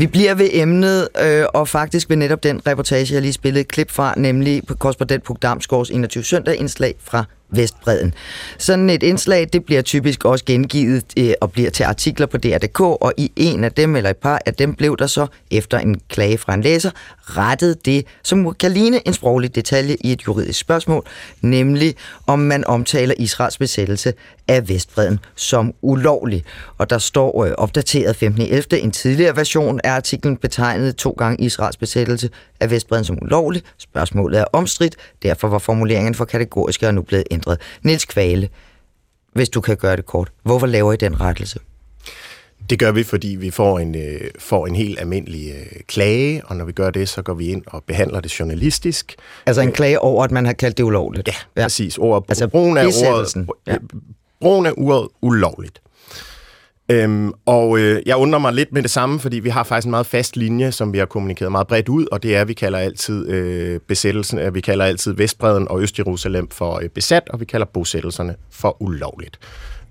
Vi bliver ved emnet, øh, og faktisk ved netop den reportage, jeg lige spillede et klip fra, nemlig på korrespondent på Damsgaards 21 søndag indslag fra Vestbreden. Sådan et indslag, det bliver typisk også gengivet øh, og bliver til artikler på DR.dk, og i en af dem, eller et par af dem, blev der så, efter en klage fra en læser, rettet det, som kan ligne en sproglig detalje i et juridisk spørgsmål, nemlig om man omtaler Israels besættelse af Vestbreden som ulovlig. Og der står øh, opdateret 15.11. En tidligere version af artiklen betegnet to gange Israels besættelse af Vestbreden som ulovlig. Spørgsmålet er omstridt, derfor var formuleringen for kategoriske og nu blevet ændret. Niels Kvale, hvis du kan gøre det kort, hvorfor laver I den rettelse? Det gør vi, fordi vi får en, øh, får en helt almindelig øh, klage, og når vi gør det, så går vi ind og behandler det journalistisk. Altså en klage over, at man har kaldt det ulovligt? Ja, ja. præcis. Ord, altså brugen af ordet, ja. brugen af ordet ulovligt. Øhm, og øh, jeg undrer mig lidt med det samme, fordi vi har faktisk en meget fast linje, som vi har kommunikeret meget bredt ud, og det er, at vi kalder altid øh, besættelsen, at vi kalder altid Vestbreden og Østjerusalem for øh, besat, og vi kalder bosættelserne for ulovligt.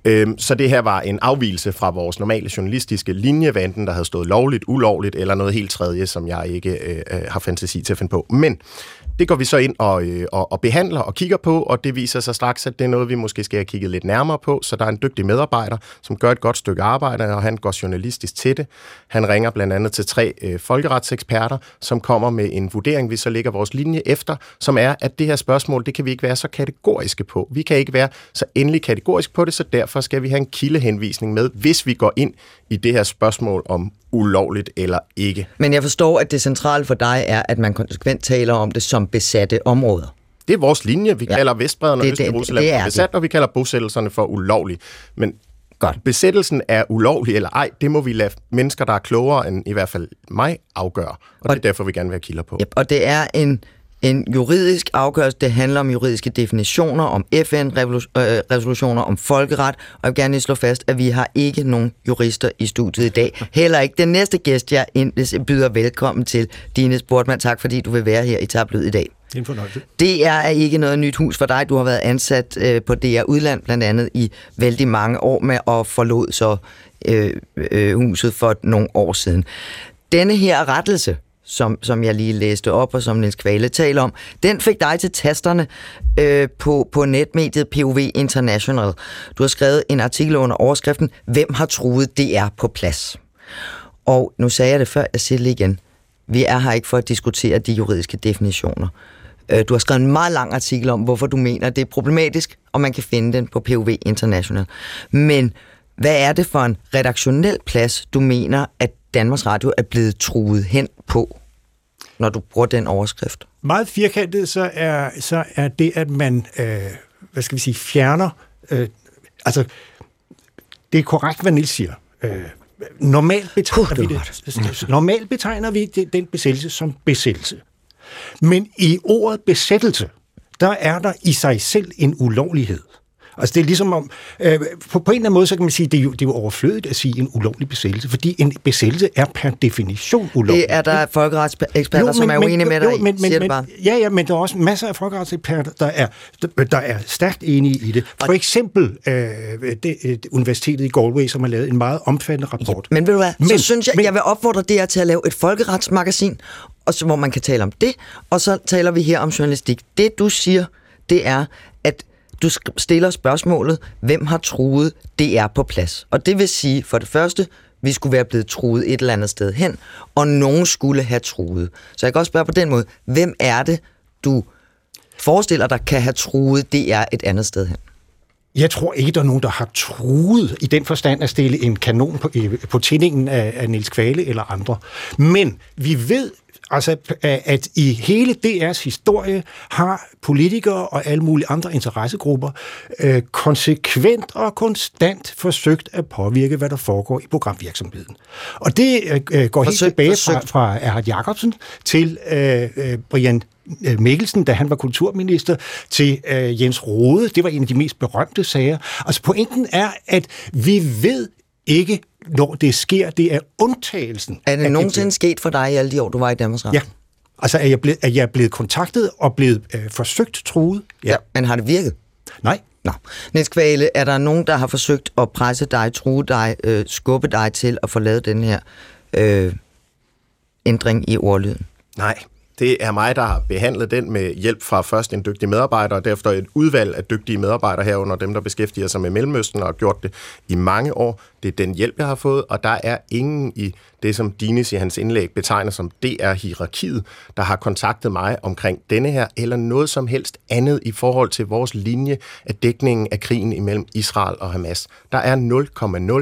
Øhm, så det her var en afvielse fra vores normale journalistiske linje, hvad enten der havde stået lovligt, ulovligt eller noget helt tredje, som jeg ikke øh, øh har fantasi til at finde på. Men det går vi så ind og, øh, og, og behandler og kigger på, og det viser sig straks, at det er noget, vi måske skal have kigget lidt nærmere på. Så der er en dygtig medarbejder, som gør et godt stykke arbejde, og han går journalistisk til det. Han ringer blandt andet til tre øh, folkeretseksperter, som kommer med en vurdering, vi så lægger vores linje efter, som er, at det her spørgsmål, det kan vi ikke være så kategoriske på. Vi kan ikke være så endelig kategorisk på det, så derfor skal vi have en kildehenvisning med, hvis vi går ind i det her spørgsmål om ulovligt eller ikke. Men jeg forstår, at det centrale for dig er, at man konsekvent taler om det som besatte områder. Det er vores linje. Vi ja. kalder Vestbreden og Øst-Jerusalem for besat, det. og vi kalder bosættelserne for ulovlige. Men Godt. besættelsen er ulovlig eller ej, det må vi lade mennesker, der er klogere end i hvert fald mig, afgøre. Og, og det er derfor, vi gerne vil have kilder på. Yep, og det er en en juridisk afgørelse. Det handler om juridiske definitioner, om FN-resolutioner, om folkeret. Og jeg vil gerne lige slå fast, at vi har ikke nogen jurister i studiet i dag. Heller ikke den næste gæst, jeg byder velkommen til, Dine Sportmand. Tak fordi du vil være her i Tablet i dag. Det er en fornøjelse. Det er ikke noget nyt hus for dig. Du har været ansat øh, på DR Udland blandt andet i vældig mange år med og forlod så øh, øh, huset for nogle år siden. Denne her rettelse, som, som jeg lige læste op, og som Niels Kvale taler om, den fik dig til tasterne øh, på, på netmediet POV International. Du har skrevet en artikel under overskriften, Hvem har truet DR på plads? Og nu sagde jeg det før, jeg siger det igen. Vi er her ikke for at diskutere de juridiske definitioner. Øh, du har skrevet en meget lang artikel om, hvorfor du mener, det er problematisk, og man kan finde den på POV International. Men hvad er det for en redaktionel plads, du mener, at Danmarks Radio er blevet truet hen på, når du bruger den overskrift? Meget firkantet, så er, så er det, at man, øh, hvad skal vi sige, fjerner, øh, altså, det er korrekt, hvad Nils siger. Øh, normalt betegner, uh, vi det, normalt betegner vi det, den besættelse som besættelse. Men i ordet besættelse, der er der i sig selv en ulovlighed. Altså det er ligesom om, øh, på, på en eller anden måde, så kan man sige, det er, jo, det er jo overflødigt at sige en ulovlig besættelse, fordi en besættelse er per definition ulovlig. Det er der folkeretseksperter, jo, som er uenige med dig jo, men, men, men, Ja, ja, men der er også masser af folkeretseksperter, der er, der, der er stærkt enige i det. For eksempel øh, det, det, Universitetet i Galway, som har lavet en meget omfattende rapport. Ja, men ved du hvad, men, så synes jeg, men, jeg vil opfordre DR til at lave et folkeretsmagasin, og så, hvor man kan tale om det, og så taler vi her om journalistik. Det du siger, det er, at du stiller spørgsmålet, hvem har truet DR på plads? Og det vil sige, for det første, vi skulle være blevet truet et eller andet sted hen, og nogen skulle have truet. Så jeg kan også spørge på den måde, hvem er det, du forestiller dig kan have truet DR et andet sted hen? Jeg tror ikke, der er nogen, der har truet i den forstand at stille en kanon på, på tændingen af, af Nils Kvale eller andre. Men vi ved Altså, at i hele DR's historie har politikere og alle mulige andre interessegrupper øh, konsekvent og konstant forsøgt at påvirke, hvad der foregår i programvirksomheden. Og det øh, går forsøgt, helt tilbage fra, fra Erhard Jacobsen til øh, øh, Brian øh, Mikkelsen, da han var kulturminister, til øh, Jens Rode. Det var en af de mest berømte sager. Altså pointen er, at vi ved ikke, når det sker. Det er undtagelsen. Er det nogensinde det sket for dig i alle de år, du var i Danmarks Radio? Ja. Altså, er jeg, blevet, er jeg blevet kontaktet og blevet øh, forsøgt truet? Ja. ja. Men har det virket? Nej. Nå. Niels Kvale, er der nogen, der har forsøgt at presse dig, true dig, øh, skubbe dig til at få lavet den her øh, ændring i ordlyden? Nej. Det er mig, der har behandlet den med hjælp fra først en dygtig medarbejder, og derefter et udvalg af dygtige medarbejdere herunder dem, der beskæftiger sig med Mellemøsten og har gjort det i mange år. Det er den hjælp, jeg har fået, og der er ingen i det, som Dines i hans indlæg betegner som DR-hierarkiet, der har kontaktet mig omkring denne her, eller noget som helst andet i forhold til vores linje af dækningen af krigen imellem Israel og Hamas. Der er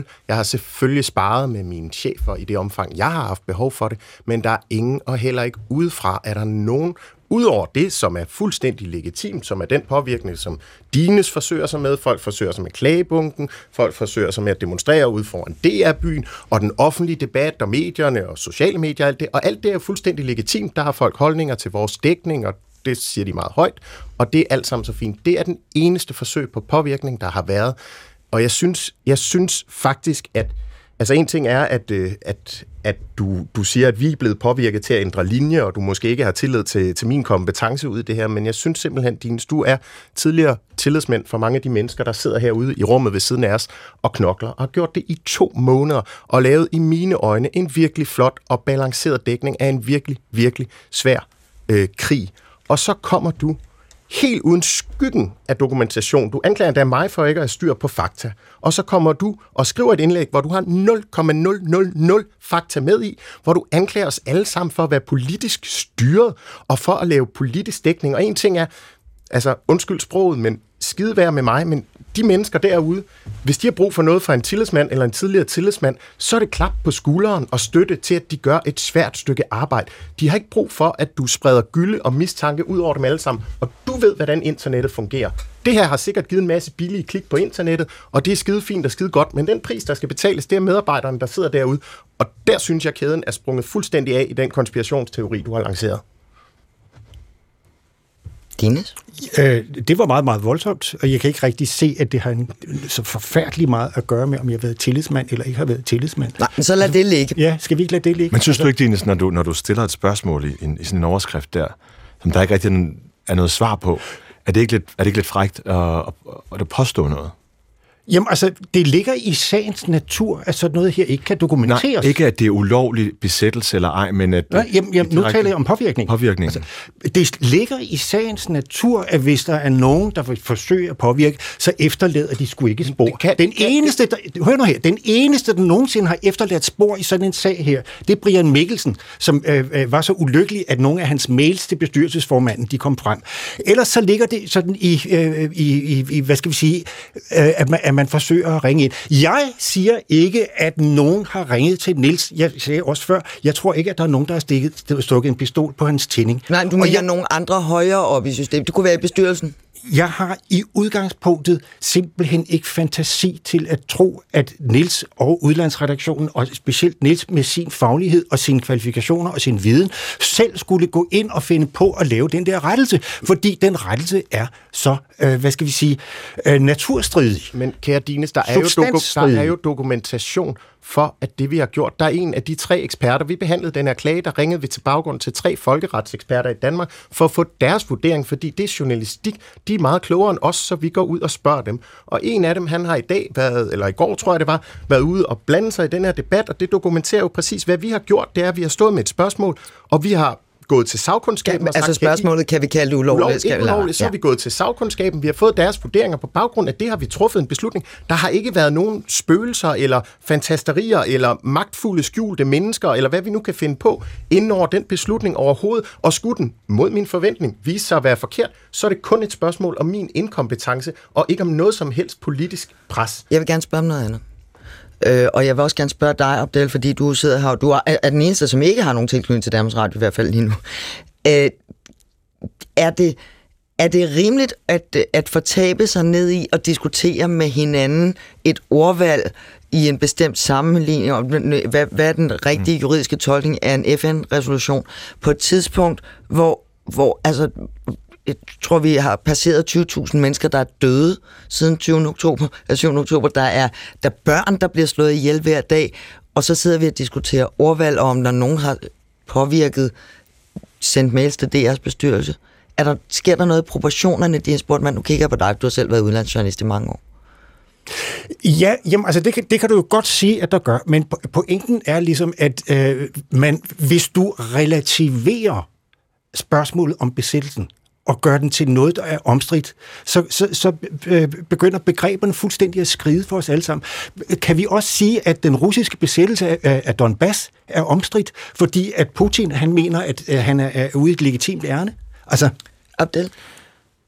0,0. Jeg har selvfølgelig sparet med mine chefer i det omfang, jeg har haft behov for det, men der er ingen, og heller ikke udefra, er der nogen Udover det, som er fuldstændig legitimt, som er den påvirkning, som Dines forsøger sig med, folk forsøger sig med klagebunken, folk forsøger sig med at demonstrere ud foran DR-byen, og den offentlige debat, og medierne og sociale medier, alt det, og alt det er fuldstændig legitimt. Der har folk holdninger til vores dækning, og det siger de meget højt, og det er alt sammen så fint. Det er den eneste forsøg på påvirkning, der har været. Og jeg synes, jeg synes faktisk, at Altså en ting er, at, øh, at, at du, du siger, at vi er blevet påvirket til at ændre linje, og du måske ikke har tillid til, til min kompetence ud i det her, men jeg synes simpelthen, Dines, du er tidligere tillidsmænd for mange af de mennesker, der sidder herude i rummet ved siden af os og knokler, og har gjort det i to måneder, og lavet i mine øjne en virkelig flot og balanceret dækning af en virkelig, virkelig svær øh, krig. og så kommer du helt uden skyggen af dokumentation. Du anklager endda mig for ikke at have styr på fakta. Og så kommer du og skriver et indlæg, hvor du har 0,000 fakta med i, hvor du anklager os alle sammen for at være politisk styret og for at lave politisk dækning. Og en ting er, altså undskyld sproget, men skide være med mig, men de mennesker derude, hvis de har brug for noget fra en tillidsmand eller en tidligere tillidsmand, så er det klap på skulderen og støtte til, at de gør et svært stykke arbejde. De har ikke brug for, at du spreder gylde og mistanke ud over dem alle sammen, og du ved, hvordan internettet fungerer. Det her har sikkert givet en masse billige klik på internettet, og det er skide fint og skide godt, men den pris, der skal betales, det er medarbejderne, der sidder derude. Og der synes jeg, kæden er sprunget fuldstændig af i den konspirationsteori, du har lanceret. Dines? Øh, det var meget, meget voldsomt, og jeg kan ikke rigtig se, at det har en, så forfærdelig meget at gøre med, om jeg har været tillidsmand eller ikke har været tillidsmand. Nej, men så lad det ligge. Ja, skal vi ikke lade det ligge? Men synes du ikke, Dines, når du, når du stiller et spørgsmål i, i sådan en overskrift der, som der ikke rigtig er noget svar på, er det ikke lidt, er det ikke lidt frægt at, at, at påstå noget? Jamen altså, det ligger i sagens natur, at sådan noget her ikke kan dokumenteres. Nej, ikke at det er ulovlig besættelse eller ej, men at... Nej, jamen, jamen, nu taler jeg om påvirkning. Påvirkning. Altså, det ligger i sagens natur, at hvis der er nogen, der vil forsøge at påvirke, så efterlader de sgu ikke spor. Kan, den eneste, der, hør nu her, den eneste, der nogensinde har efterladt spor i sådan en sag her, det er Brian Mikkelsen, som øh, øh, var så ulykkelig, at nogle af hans mails til bestyrelsesformanden, de kom frem. Ellers så ligger det sådan i, øh, i, i, i hvad skal vi sige, øh, at man, at man forsøger at ringe ind. Jeg siger ikke, at nogen har ringet til Nils. Jeg sagde også før, jeg tror ikke, at der er nogen, der har stikket, stukket en pistol på hans tænding. Nej, du mener jeg... nogen andre højere op i systemet. Det kunne være i bestyrelsen jeg har i udgangspunktet simpelthen ikke fantasi til at tro, at Nils og udlandsredaktionen, og specielt Nils med sin faglighed og sine kvalifikationer og sin viden, selv skulle gå ind og finde på at lave den der rettelse, fordi den rettelse er så, øh, hvad skal vi sige, øh, naturstridig. Men kære Dines, der er, jo doku- der er jo dokumentation for, at det vi har gjort, der er en af de tre eksperter, vi behandlede den her klage, der ringede vi til baggrund til tre folkeretseksperter i Danmark, for at få deres vurdering, fordi det er journalistik, de er meget klogere end os, så vi går ud og spørger dem. Og en af dem, han har i dag været, eller i går tror jeg det var, været ude og blande sig i den her debat, og det dokumenterer jo præcis, hvad vi har gjort, det er, at vi har stået med et spørgsmål, og vi har gået til sagkundskaben kan, og altså sagt... Altså spørgsmålet, kan vi kalde det ulovligt? Ulovligt, ikke ulovligt, så ja. er vi gået til sagkundskaben, vi har fået deres vurderinger på baggrund af det, har vi truffet en beslutning. Der har ikke været nogen spøgelser, eller fantasterier, eller magtfulde skjulte mennesker, eller hvad vi nu kan finde på, inden over den beslutning overhovedet, og skulle den, mod min forventning, vise sig at være forkert, så er det kun et spørgsmål om min inkompetence, og ikke om noget som helst politisk pres. Jeg vil gerne spørge om noget andet. Øh, og jeg vil også gerne spørge dig, Abdel, fordi du sidder her, og du er, er den eneste, som ikke har nogen tilknytning til Danmarks Radio, i hvert fald lige nu. Øh, er det, er det rimeligt at, at fortabe sig ned i og diskutere med hinanden et ordvalg i en bestemt sammenligning, om hvad, hvad er den rigtige juridiske tolkning af en FN-resolution på et tidspunkt, hvor, hvor altså, jeg tror, vi har passeret 20.000 mennesker, der er døde siden 20. oktober, 7. Oktober. Der er, der er børn, der bliver slået ihjel hver dag, og så sidder vi og diskuterer ordvalg om, når nogen har påvirket, sendt mails til DR's bestyrelse. Er der, sker der noget i proportionerne, de har spurgt, man nu kigger på dig, du har selv været udlandsjournalist i mange år. Ja, jamen, altså det kan, det kan du jo godt sige, at der gør, men pointen er ligesom, at øh, man, hvis du relativerer spørgsmålet om besættelsen, og gøre den til noget, der er omstridt, så, så, så øh, begynder begreberne fuldstændig at skride for os alle sammen. Kan vi også sige, at den russiske besættelse af, af Donbass er omstridt, fordi at Putin han mener, at, at han er, er ude i et legitimt ærne? Altså, Abdel?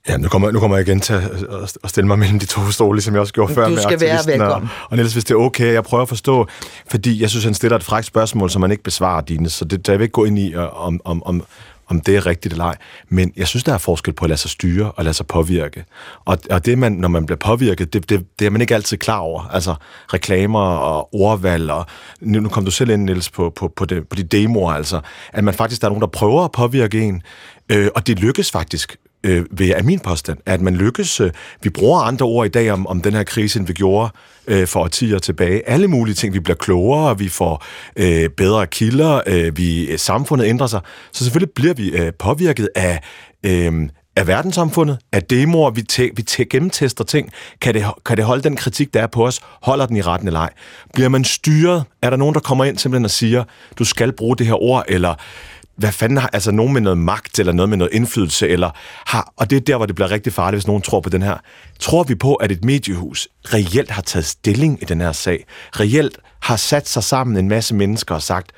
Ja, nu kommer, nu kommer jeg igen til at, at stille mig mellem de to stole, ligesom jeg også gjorde før du med skal være velkommen. Og, og Niels, hvis det er okay, jeg prøver at forstå, fordi jeg synes, han stiller et frækt spørgsmål, som man ikke besvarer, Dine, så det, der jeg vil ikke gå ind i, om, om, om, om det er rigtigt eller ej. Men jeg synes, der er forskel på at lade sig styre og lade sig påvirke. Og, og det, man, når man bliver påvirket, det, det, det er man ikke altid klar over. Altså reklamer og ordvalg, og nu, nu kom du selv ind, Niels, på, på, på, det, på de demoer, altså, at man faktisk, der er nogen, der prøver at påvirke en, øh, og det lykkes faktisk øh, ved er min påstand, at man lykkes. Øh, vi bruger andre ord i dag om, om den her krise, end vi gjorde øh, for årtier tilbage. Alle mulige ting. Vi bliver klogere, vi får øh, bedre kilder, øh, vi, samfundet ændrer sig. Så selvfølgelig bliver vi øh, påvirket af, øh, af verdenssamfundet, af demoer, vi, tæ- vi tæ- gennemtester ting. Kan det, kan det holde den kritik, der er på os? Holder den i retten eller ej? Bliver man styret? Er der nogen, der kommer ind simpelthen og siger, du skal bruge det her ord, eller hvad fanden har, altså nogen med noget magt, eller noget med noget indflydelse, eller har, og det er der, hvor det bliver rigtig farligt, hvis nogen tror på den her. Tror vi på, at et mediehus reelt har taget stilling i den her sag? Reelt har sat sig sammen en masse mennesker og sagt,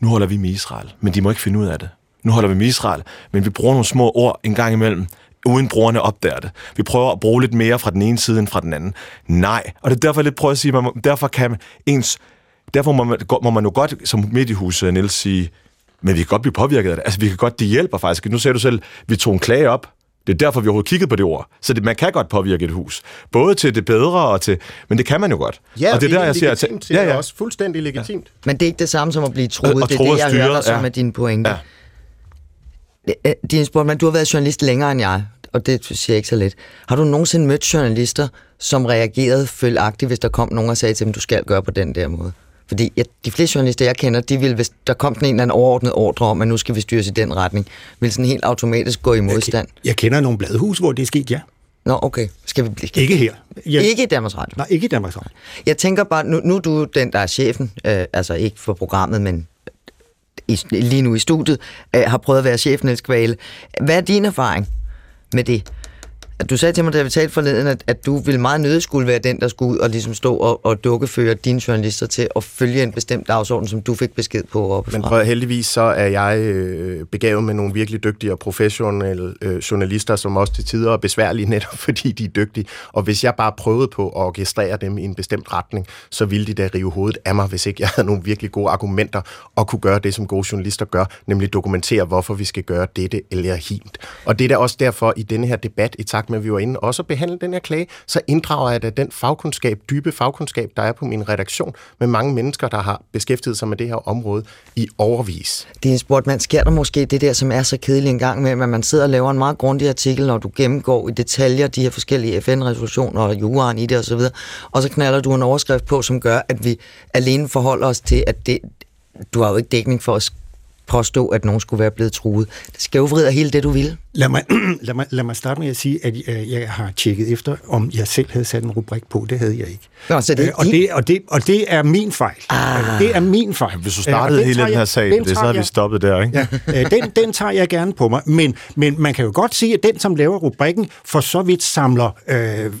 nu holder vi med Israel, men de må ikke finde ud af det. Nu holder vi med Israel, men vi bruger nogle små ord en gang imellem, uden brugerne opdager det. Vi prøver at bruge lidt mere fra den ene side end fra den anden. Nej, og det er derfor, jeg lidt prøver at sige, man, derfor kan ens derfor må man, må man jo godt som mediehus, Niels, sige, men vi kan godt blive påvirket af det. Altså, vi kan godt, det hjælper faktisk. Nu ser du selv, vi tog en klage op. Det er derfor, vi overhovedet kiggede på det ord. Så det, man kan godt påvirke et hus. Både til det bedre og til... Men det kan man jo godt. Ja, og det er der, jeg siger... At, ja, ja. også fuldstændig legitimt. Ja. Men det er ikke det samme som at blive troet. Og, og det er det, jeg styret, hører dig som ja. er dine pointe. Ja. Din Sportman, du har været journalist længere end jeg, og det siger jeg ikke så let. Har du nogensinde mødt journalister, som reagerede følagtigt, hvis der kom nogen og sagde til dem, du skal gøre på den der måde? Fordi jeg, de fleste journalister, jeg kender, de vil, hvis der kom sådan en eller anden overordnet ordre om, at nu skal vi styres i den retning, vil sådan helt automatisk gå i modstand. Jeg, jeg kender nogle bladhus, hvor det er sket, ja. Nå, okay. Skal vi blive... Ikke her. Jeg, Ikke i Danmarks Radio? Nej, ikke i Danmarks Radio. Jeg tænker bare, nu, nu er du den, der er chefen, øh, altså ikke for programmet, men i, lige nu i studiet, øh, har prøvet at være chef, Niels Kvale. Hvad er din erfaring med det? Du sagde til mig, da vi talte forleden, at, at du ville meget nødig skulle være den, der skulle ud og ligesom stå og, og dukkeføre dine journalister til at følge en bestemt dagsorden, som du fik besked på oppefra. Men prøv, heldigvis så er jeg øh, begavet med nogle virkelig dygtige og professionelle øh, journalister, som også til tider er besværlige netop, fordi de er dygtige. Og hvis jeg bare prøvede på at orkestrere dem i en bestemt retning, så ville de da rive hovedet af mig, hvis ikke jeg havde nogle virkelig gode argumenter og kunne gøre det, som gode journalister gør, nemlig dokumentere, hvorfor vi skal gøre dette eller hint. Og det er da også derfor i denne her debat, i takt med, at vi var inde også at behandle den her klage, så inddrager jeg da den fagkundskab, dybe fagkundskab, der er på min redaktion, med mange mennesker, der har beskæftiget sig med det her område i overvis. Det er sportmand. Sker der måske det der, som er så kedeligt en gang med, at man sidder og laver en meget grundig artikel, når du gennemgår i detaljer de her forskellige FN-resolutioner og juraen i det osv., og, og så knaller du en overskrift på, som gør, at vi alene forholder os til, at det, du har jo ikke dækning for at påstå, at nogen skulle være blevet truet. Det skævvrider hele det, du vil. Lad mig, lad, mig, lad mig starte med at sige, at jeg, jeg har tjekket efter, om jeg selv havde sat en rubrik på. Det havde jeg ikke. Nå, så det, øh, og, det, og, det, og det er min fejl. Ah. Det er min fejl. Hvis du startede øh, hele den her sag, det, så havde vi stoppet der, ikke? Ja, øh, den, den tager jeg gerne på mig. Men, men man kan jo godt sige, at den, som laver rubrikken, for så vidt samler øh,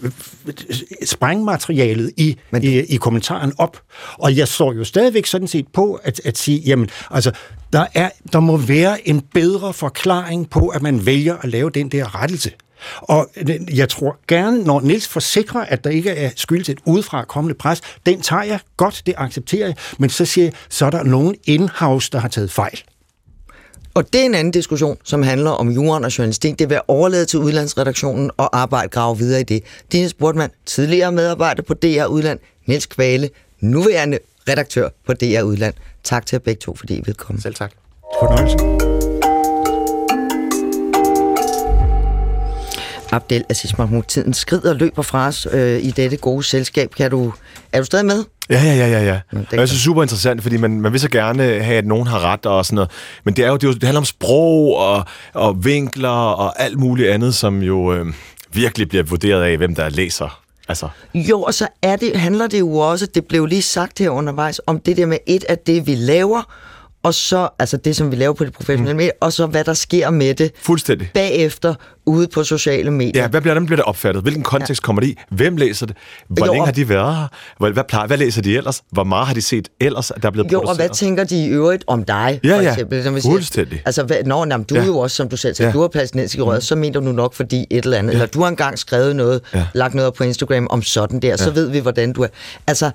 sprængmaterialet i, men... i, i kommentaren op. Og jeg står jo stadigvæk sådan set på at, at sige, jamen, altså, der, er, der må være en bedre forklaring på, at man vælger at lave den der rettelse. Og øh, jeg tror gerne, når Nils forsikrer, at der ikke er skyld til et udefra kommende pres, den tager jeg godt, det accepterer jeg, men så siger jeg, så er der nogen in-house, der har taget fejl. Og det er en anden diskussion, som handler om jorden og journalistik. Det vil være overladet til udlandsredaktionen og arbejde grave videre i det. Dine Sportmand, tidligere medarbejder på DR Udland, Niels Kvale, nuværende redaktør på DR Udland. Tak til jer begge to, fordi I vil komme. Selv tak. Fornøjelse. Abdel Aziz Mahmoud, tiden skrider og løber fra os øh, i dette gode selskab. Kan du, er du stadig med? Ja, ja, ja, ja. ja. Og jeg synes, det er super interessant, fordi man, man vil så gerne have, at nogen har ret og sådan noget. Men det, er jo, det, er jo, det handler om sprog og, og vinkler og alt muligt andet, som jo øh, virkelig bliver vurderet af, hvem der læser. Altså. Jo, og så er det, handler det jo også, det blev lige sagt her undervejs, om det der med et af det, vi laver, og så, altså det, som vi laver på det professionelle mm. medier, og så hvad der sker med det Fuldstændig. bagefter ude på sociale medier. Ja, hvad bliver, dem bliver det opfattet? Hvilken kontekst ja. kommer det i? Hvem læser det? Hvor Jo, længe og- har de været her? Hvad, hvad, plejer, hvad læser de ellers? Hvor meget har de set ellers, der er blevet Jo, og produceret? hvad tænker de i øvrigt om dig, Ja, for ja. eksempel? Som vi Fuldstændig. Altså, hvad, når, jamen, du er Ja. jo også, som du selv sagde, Ja. du er palæstinensisk i røret, så mener du nok, fordi et eller andet. Eller du har engang skrevet noget, Ja. lagt noget på Instagram om sådan der, så ved vi, hvordan du er. Altså,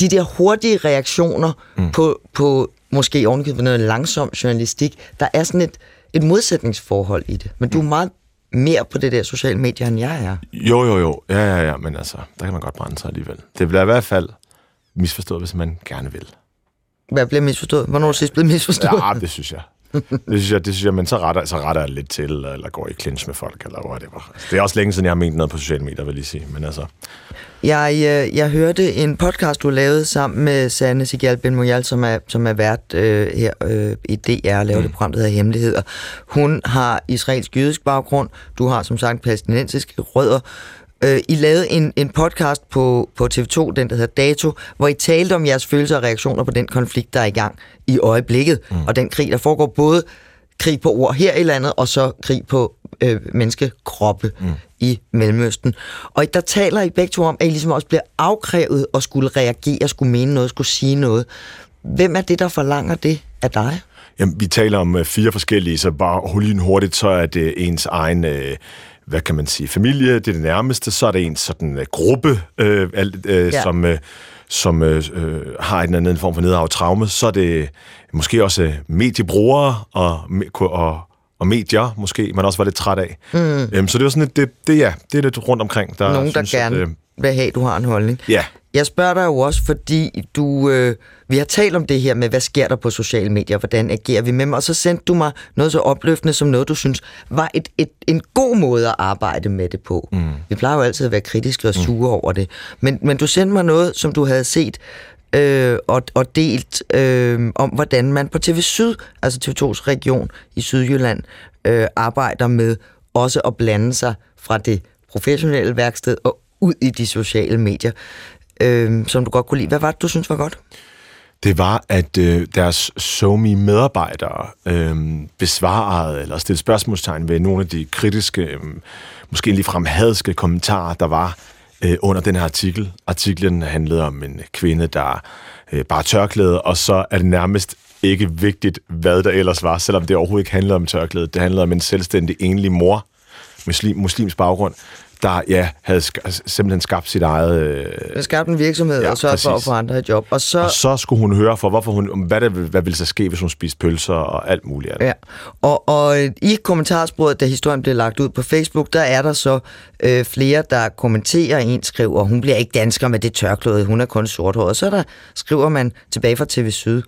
de der hurtige reaktioner mm. på, på måske ovenikøbet noget langsom journalistik, der er sådan et, et modsætningsforhold i det. Men du er meget mere på det der sociale medier, end jeg er. Jo, jo, jo. Ja, ja, ja. Men altså, der kan man godt brænde sig alligevel. Det bliver i hvert fald misforstået, hvis man gerne vil. Hvad bliver misforstået? Hvornår er du sidst blevet misforstået? Ja, det synes jeg. Det synes jeg, det synes jeg men så retter, så retter jeg lidt til, eller går i clinch med folk, eller whatever. Det er også længe siden, jeg har ment noget på sociale medier, vil jeg lige sige. Men altså, Jeg, øh, jeg hørte en podcast, du lavede sammen med Sanne Sigal Ben Moyal, som er, som er vært øh, her øh, i DR, laver mm. det program, der hedder Hemmeligheder. Hun har israelsk jødisk baggrund, du har som sagt palæstinensiske rødder. Øh, I lavede en, en podcast på, på TV2, den der hedder Dato, hvor I talte om jeres følelser og reaktioner på den konflikt, der er i gang i øjeblikket, mm. og den krig, der foregår både krig på ord her i landet, og så krig på øh, menneskekroppe mm. i Mellemøsten. Og der taler I begge to om, at I ligesom også bliver afkrævet og skulle reagere, skulle mene noget, skulle sige noget. Hvem er det, der forlanger det af dig? Jamen, vi taler om øh, fire forskellige, så bare lige hurtigt, så er det ens egen... Øh, hvad kan man sige, familie, det er det nærmeste, så er det en sådan uh, gruppe, øh, øh, ja. som, øh, som øh, øh har en eller anden form for nedarvet traume, så er det måske også mediebrugere og, og, og medier, måske, man også var lidt træt af. Mm. Øhm, så det er sådan lidt, det, det, ja, det er lidt rundt omkring. Der Nogen, synes, der gerne at, øh, vil have, du har en holdning. Ja. Jeg spørger dig jo også, fordi du, øh, vi har talt om det her med, hvad sker der på sociale medier, hvordan agerer vi med dem, og så sendte du mig noget så opløftende som noget, du synes var et, et, en god måde at arbejde med det på. Mm. Vi plejer jo altid at være kritiske og mm. sure mm. over det, men, men du sendte mig noget, som du havde set øh, og, og delt øh, om, hvordan man på TV Syd, altså TV2's region i Sydjylland, øh, arbejder med også at blande sig fra det professionelle værksted og ud i de sociale medier øh, som du godt kunne lide. Hvad var det, du synes var godt? Det var, at øh, deres somi medarbejdere øh, besvarede eller stillede spørgsmålstegn ved nogle af de kritiske, øh, måske ligefrem hadske kommentarer, der var øh, under den her artikel. Artiklen handlede om en kvinde, der øh, bare tørklæde, og så er det nærmest ikke vigtigt, hvad der ellers var, selvom det overhovedet ikke handlede om tørklæde. Det handlede om en selvstændig enlig mor, muslim, muslims baggrund, der ja, havde sk- simpelthen skabt sit eget... Øh... Skabt en virksomhed ja, og sørget for at få andre et job. Og så... og så skulle hun høre for, hvorfor hun, hvad, det, hvad ville så ske, hvis hun spiste pølser og alt muligt andet. Ja. Og, og i kommentarsporet, da historien blev lagt ud på Facebook, der er der så øh, flere, der kommenterer, en skriver, hun bliver ikke dansker med det tørklæde, hun er kun sorthåret. Så der skriver man tilbage fra TV Syd,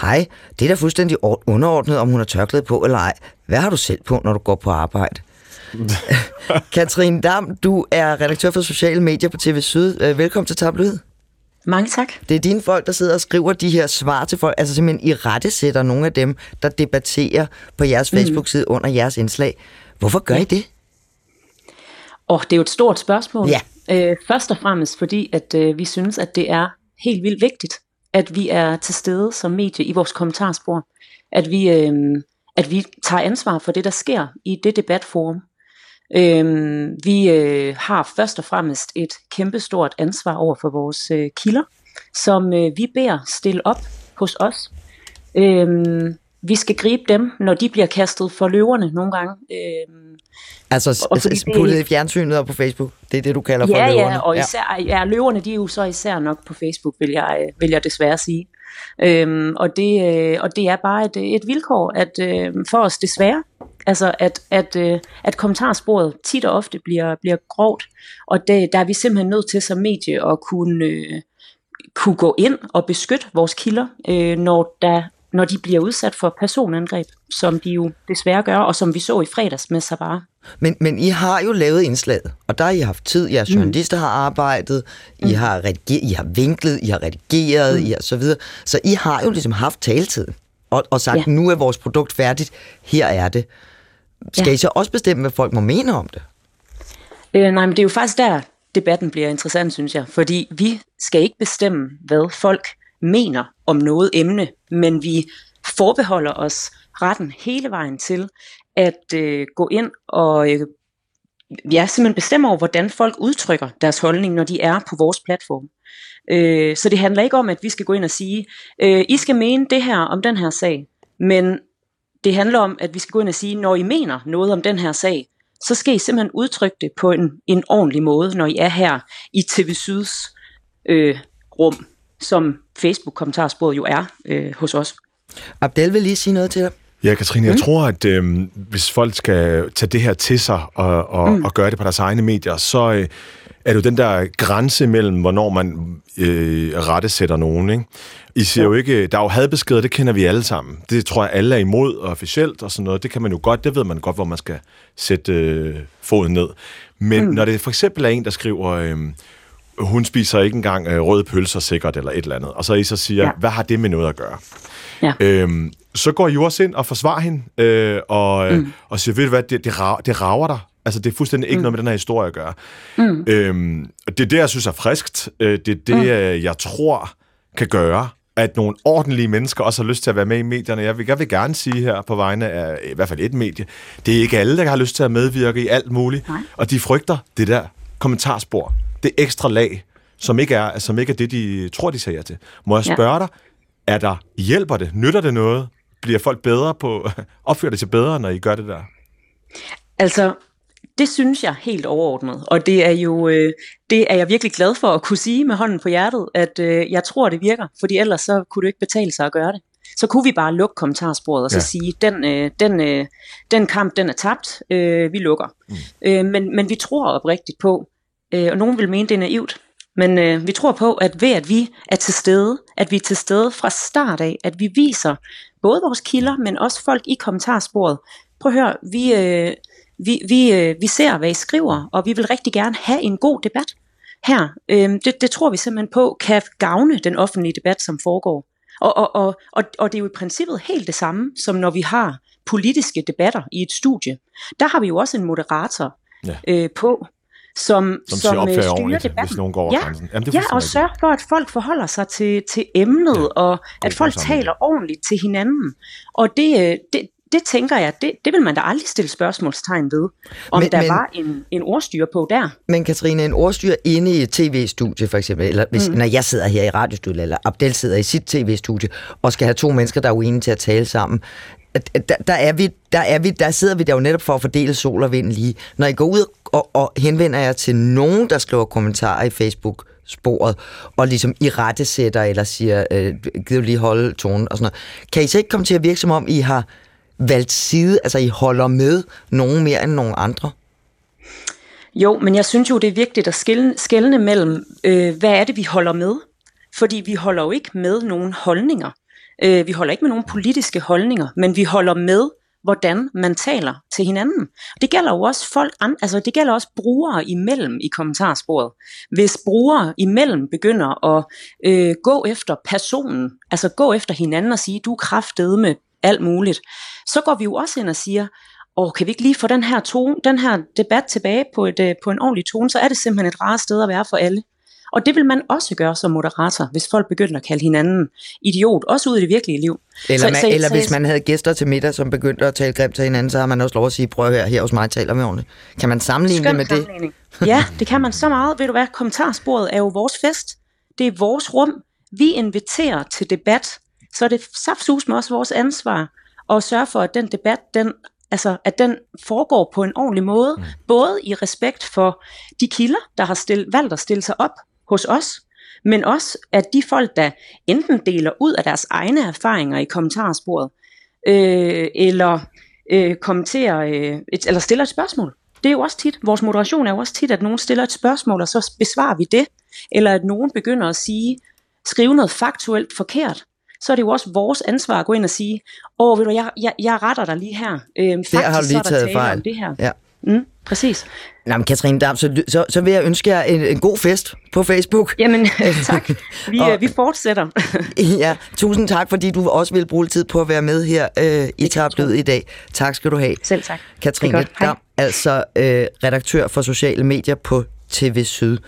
Hej, det er da fuldstændig underordnet, om hun har tørklæde på eller ej. Hvad har du selv på, når du går på arbejde? Katrine Dam, du er redaktør for sociale medier på TV Syd. Øh, velkommen til Tabloid. Mange tak. Det er dine folk, der sidder og skriver de her svar til folk, altså simpelthen i rette sætter nogle af dem, der debatterer på jeres mhm. Facebook-side mm. under jeres indslag. Hvorfor gør I det? Åh, oh, det er jo et stort spørgsmål. Ja. Øh, først og fremmest fordi, at øh, vi synes, at det er helt vildt vigtigt, at vi er til stede som medie i vores kommentarspor. At vi, øh, at vi tager ansvar for det, der sker i det debatforum. Øhm, vi øh, har først og fremmest et kæmpestort ansvar over for vores øh, kilder, som øh, vi beder stille op hos os. Øhm, vi skal gribe dem, når de bliver kastet for løverne nogle gange. Øhm, altså puttet i fjernsynet og på Facebook? Det er det, du kalder ja, for løverne? Ja, og især, ja, løverne de er jo så især nok på Facebook, vil jeg, vil jeg desværre sige. Øhm, og, det, øh, og det er bare et, et vilkår at øh, for os desværre, altså at, at, øh, at kommentarsporet tit og ofte bliver, bliver grovt, og det, der er vi simpelthen nødt til som medie at kunne, øh, kunne gå ind og beskytte vores kilder, øh, når der når de bliver udsat for personangreb, som de jo desværre gør, og som vi så i fredags med Sabah. Men, men I har jo lavet indslaget, og der har I haft tid. Jeres mm. journalister har arbejdet, mm. I, har redigeret, I har vinklet, I har redigeret, mm. I har så videre. Så I har jo ligesom haft taletid og, og sagt, ja. nu er vores produkt færdigt, her er det. Skal ja. I så også bestemme, hvad folk må mene om det? Øh, nej, men det er jo faktisk der, debatten bliver interessant, synes jeg. Fordi vi skal ikke bestemme, hvad folk mener om noget emne, men vi forbeholder os retten hele vejen til at øh, gå ind og øh, vi er simpelthen bestemmer over, hvordan folk udtrykker deres holdning, når de er på vores platform. Øh, så det handler ikke om, at vi skal gå ind og sige, øh, I skal mene det her om den her sag, men det handler om, at vi skal gå ind og sige, når I mener noget om den her sag, så skal I simpelthen udtrykke det på en, en ordentlig måde, når I er her i TV Syds øh, rum som Facebook-kommentarsporet jo er øh, hos os. Abdel vil lige sige noget til dig. Ja, Katrine, mm. jeg tror, at øh, hvis folk skal tage det her til sig og, og, mm. og gøre det på deres egne medier, så øh, er det jo den der grænse mellem, hvornår man øh, rettesætter nogen. Ikke? I siger jo ikke, der er jo hadbeskeder, det kender vi alle sammen. Det tror jeg, alle er imod og officielt og sådan noget. Det kan man jo godt, det ved man godt, hvor man skal sætte øh, foden ned. Men mm. når det for eksempel er en, der skriver... Øh, hun spiser ikke engang øh, røde pølser sikkert, eller et eller andet. Og så I så siger, ja. hvad har det med noget at gøre? Ja. Øhm, så går også ind og forsvarer hende, øh, og, øh, mm. og siger, ved du hvad, det, det, rager, det rager dig. Altså, det er fuldstændig ikke mm. noget med den her historie at gøre. Mm. Øhm, det er det, jeg synes er friskt. Øh, det er det, mm. jeg tror kan gøre, at nogle ordentlige mennesker også har lyst til at være med i medierne. Jeg vil, jeg vil gerne sige her på vegne af i hvert fald et medie, det er ikke alle, der har lyst til at medvirke i alt muligt. Nej. Og de frygter det der kommentarspor, det ekstra lag, som ikke er, som ikke er det, de tror, de siger til. Må jeg spørge ja. dig, er der, hjælper det? Nytter det noget? Bliver folk bedre på, opfører det sig bedre, når I gør det der? Altså, det synes jeg helt overordnet, og det er jo øh, det er jeg virkelig glad for at kunne sige med hånden på hjertet, at øh, jeg tror, det virker, fordi ellers så kunne det ikke betale sig at gøre det. Så kunne vi bare lukke kommentarsporet og så ja. sige, den, øh, den, øh, den kamp, den er tabt, øh, vi lukker. Mm. Øh, men, men vi tror oprigtigt på, øh, og nogen vil mene, det er naivt, men øh, vi tror på, at ved at vi er til stede, at vi er til stede fra start af, at vi viser både vores kilder, men også folk i kommentarsporet. Prøv at høre, vi, øh, vi, vi, øh, vi ser, hvad I skriver, og vi vil rigtig gerne have en god debat her. Øh, det, det tror vi simpelthen på kan gavne den offentlige debat, som foregår. Og, og, og, og, og det er jo i princippet helt det samme, som når vi har politiske debatter i et studie. Der har vi jo også en moderator ja. øh, på, som, som, som øh, styrer debatten. Hvis nogen går over ja, grænsen. Jamen, det ja og sørger for, at folk forholder sig til, til emnet, ja, og at folk taler ordentligt til hinanden. Og det, øh, det, det tænker jeg, det, det vil man da aldrig stille spørgsmålstegn ved, om men, der men, var en, en ordstyr på der. Men Katrine, en ordstyr inde i et tv-studie for eksempel, eller hvis, mm. når jeg sidder her i radiostudiet, eller Abdel sidder i sit tv-studie, og skal have to mennesker, der er uenige til at tale sammen, der, der, er vi, der, er vi, der sidder vi der jo netop for at fordele sol og vind lige. Når I går ud og, og henvender jer til nogen, der skriver kommentarer i Facebook, sporet, og ligesom i rette sætter, eller siger, øh, giv lige holde tonen og sådan noget. Kan I så ikke komme til at virke som om, I har valgt side, altså I holder med nogen mere end nogen andre? Jo, men jeg synes jo, det er vigtigt at skælne, skælne mellem, øh, hvad er det, vi holder med? Fordi vi holder jo ikke med nogen holdninger. Øh, vi holder ikke med nogen politiske holdninger, men vi holder med, hvordan man taler til hinanden. Det gælder jo også folk, altså det gælder også brugere imellem i kommentarsporet. Hvis brugere imellem begynder at øh, gå efter personen, altså gå efter hinanden og sige, du er kraftede med alt muligt, så går vi jo også ind og siger, og kan vi ikke lige få den her, tone, den her debat tilbage på, et, øh, på en ordentlig tone, så er det simpelthen et rart sted at være for alle. Og det vil man også gøre som moderator, hvis folk begynder at kalde hinanden idiot, også ud i det virkelige liv. Eller, så, man, så, eller så, hvis man havde gæster til middag, som begyndte at tale grimt til hinanden, så har man også lov at sige, prøv at høre, her hos mig taler vi ordentligt. Kan man sammenligne det med det? ja, det kan man så meget. Ved du hvad, kommentarsporet er jo vores fest. Det er vores rum. Vi inviterer til debat, så er det saftsus med også vores ansvar at sørge for, at den debat, den altså at den foregår på en ordentlig måde, mm. både i respekt for de kilder, der har stil, valgt at stille sig op hos os, men også at de folk, der enten deler ud af deres egne erfaringer i kommentarsporet, øh, eller øh, kommenterer, øh, et, eller stiller et spørgsmål. Det er jo også tit, vores moderation er jo også tit, at nogen stiller et spørgsmål, og så besvarer vi det, eller at nogen begynder at sige, skrive noget faktuelt forkert, så er det jo også vores ansvar at gå ind og sige, åh, ved du, jeg, jeg, jeg retter dig lige her. Øhm, faktisk det har du lige taget fejl. det her. Ja. Mm, præcis. Nå, men Katrine Dam, så, så, så vil jeg ønske jer en, en god fest på Facebook. Jamen, tak. Vi, og, øh, vi fortsætter. ja, tusind tak, fordi du også vil bruge tid på at være med her øh, i Tablød i dag. Tak skal du have. Selv tak. Katrine Dam, altså øh, redaktør for sociale medier på TV Syd.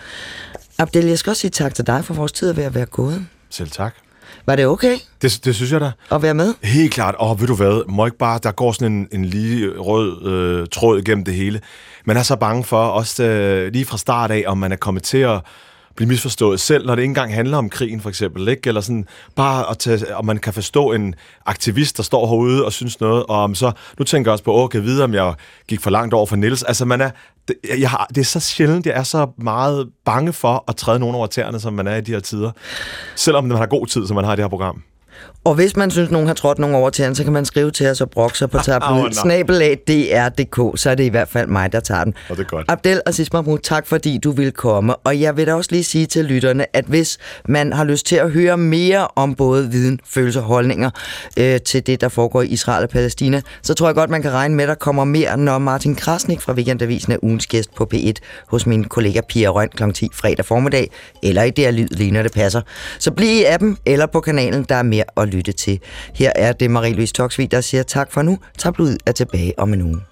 Abdel, jeg skal også sige tak til dig for vores tid at være, være gået. Selv tak. Var det okay? Det, det synes jeg da. At være med? Helt klart. Og ved du hvad, må ikke bare, der går sådan en, en lige rød øh, tråd igennem det hele. Man er så bange for, også øh, lige fra start af, om man er kommet til at blive misforstået, selv når det ikke engang handler om krigen for eksempel, ikke? eller sådan bare at tage, om man kan forstå en aktivist, der står herude og synes noget, og om så, nu tænker jeg også på, åh, kan jeg vide, om jeg gik for langt over for Niels, altså man er, det, jeg har, det er så sjældent, jeg er så meget bange for at træde nogen over tæerne, som man er i de her tider, selvom man har god tid, som man har i det her program. Og hvis man synes, nogen har trådt nogen over til så kan man skrive til os og brokke sig på tablet. oh, Snabelag dr.dk, så er det i hvert fald mig, der tager den. Og det er godt. Abdel Aziz Mahmoud, tak fordi du vil komme. Og jeg vil da også lige sige til lytterne, at hvis man har lyst til at høre mere om både viden, følelser og holdninger øh, til det, der foregår i Israel og Palæstina, så tror jeg godt, man kan regne med, at der kommer mere, når Martin Krasnik fra Weekendavisen er ugens gæst på P1 hos min kollega Pia Røn kl. 10 fredag formiddag, eller i DR Lyd, lige når det passer. Så bliv i appen eller på kanalen, der er mere at lytte til. Her er det Marie-Louise Toksvig, der siger tak for nu. Tabloid er tilbage om en uge.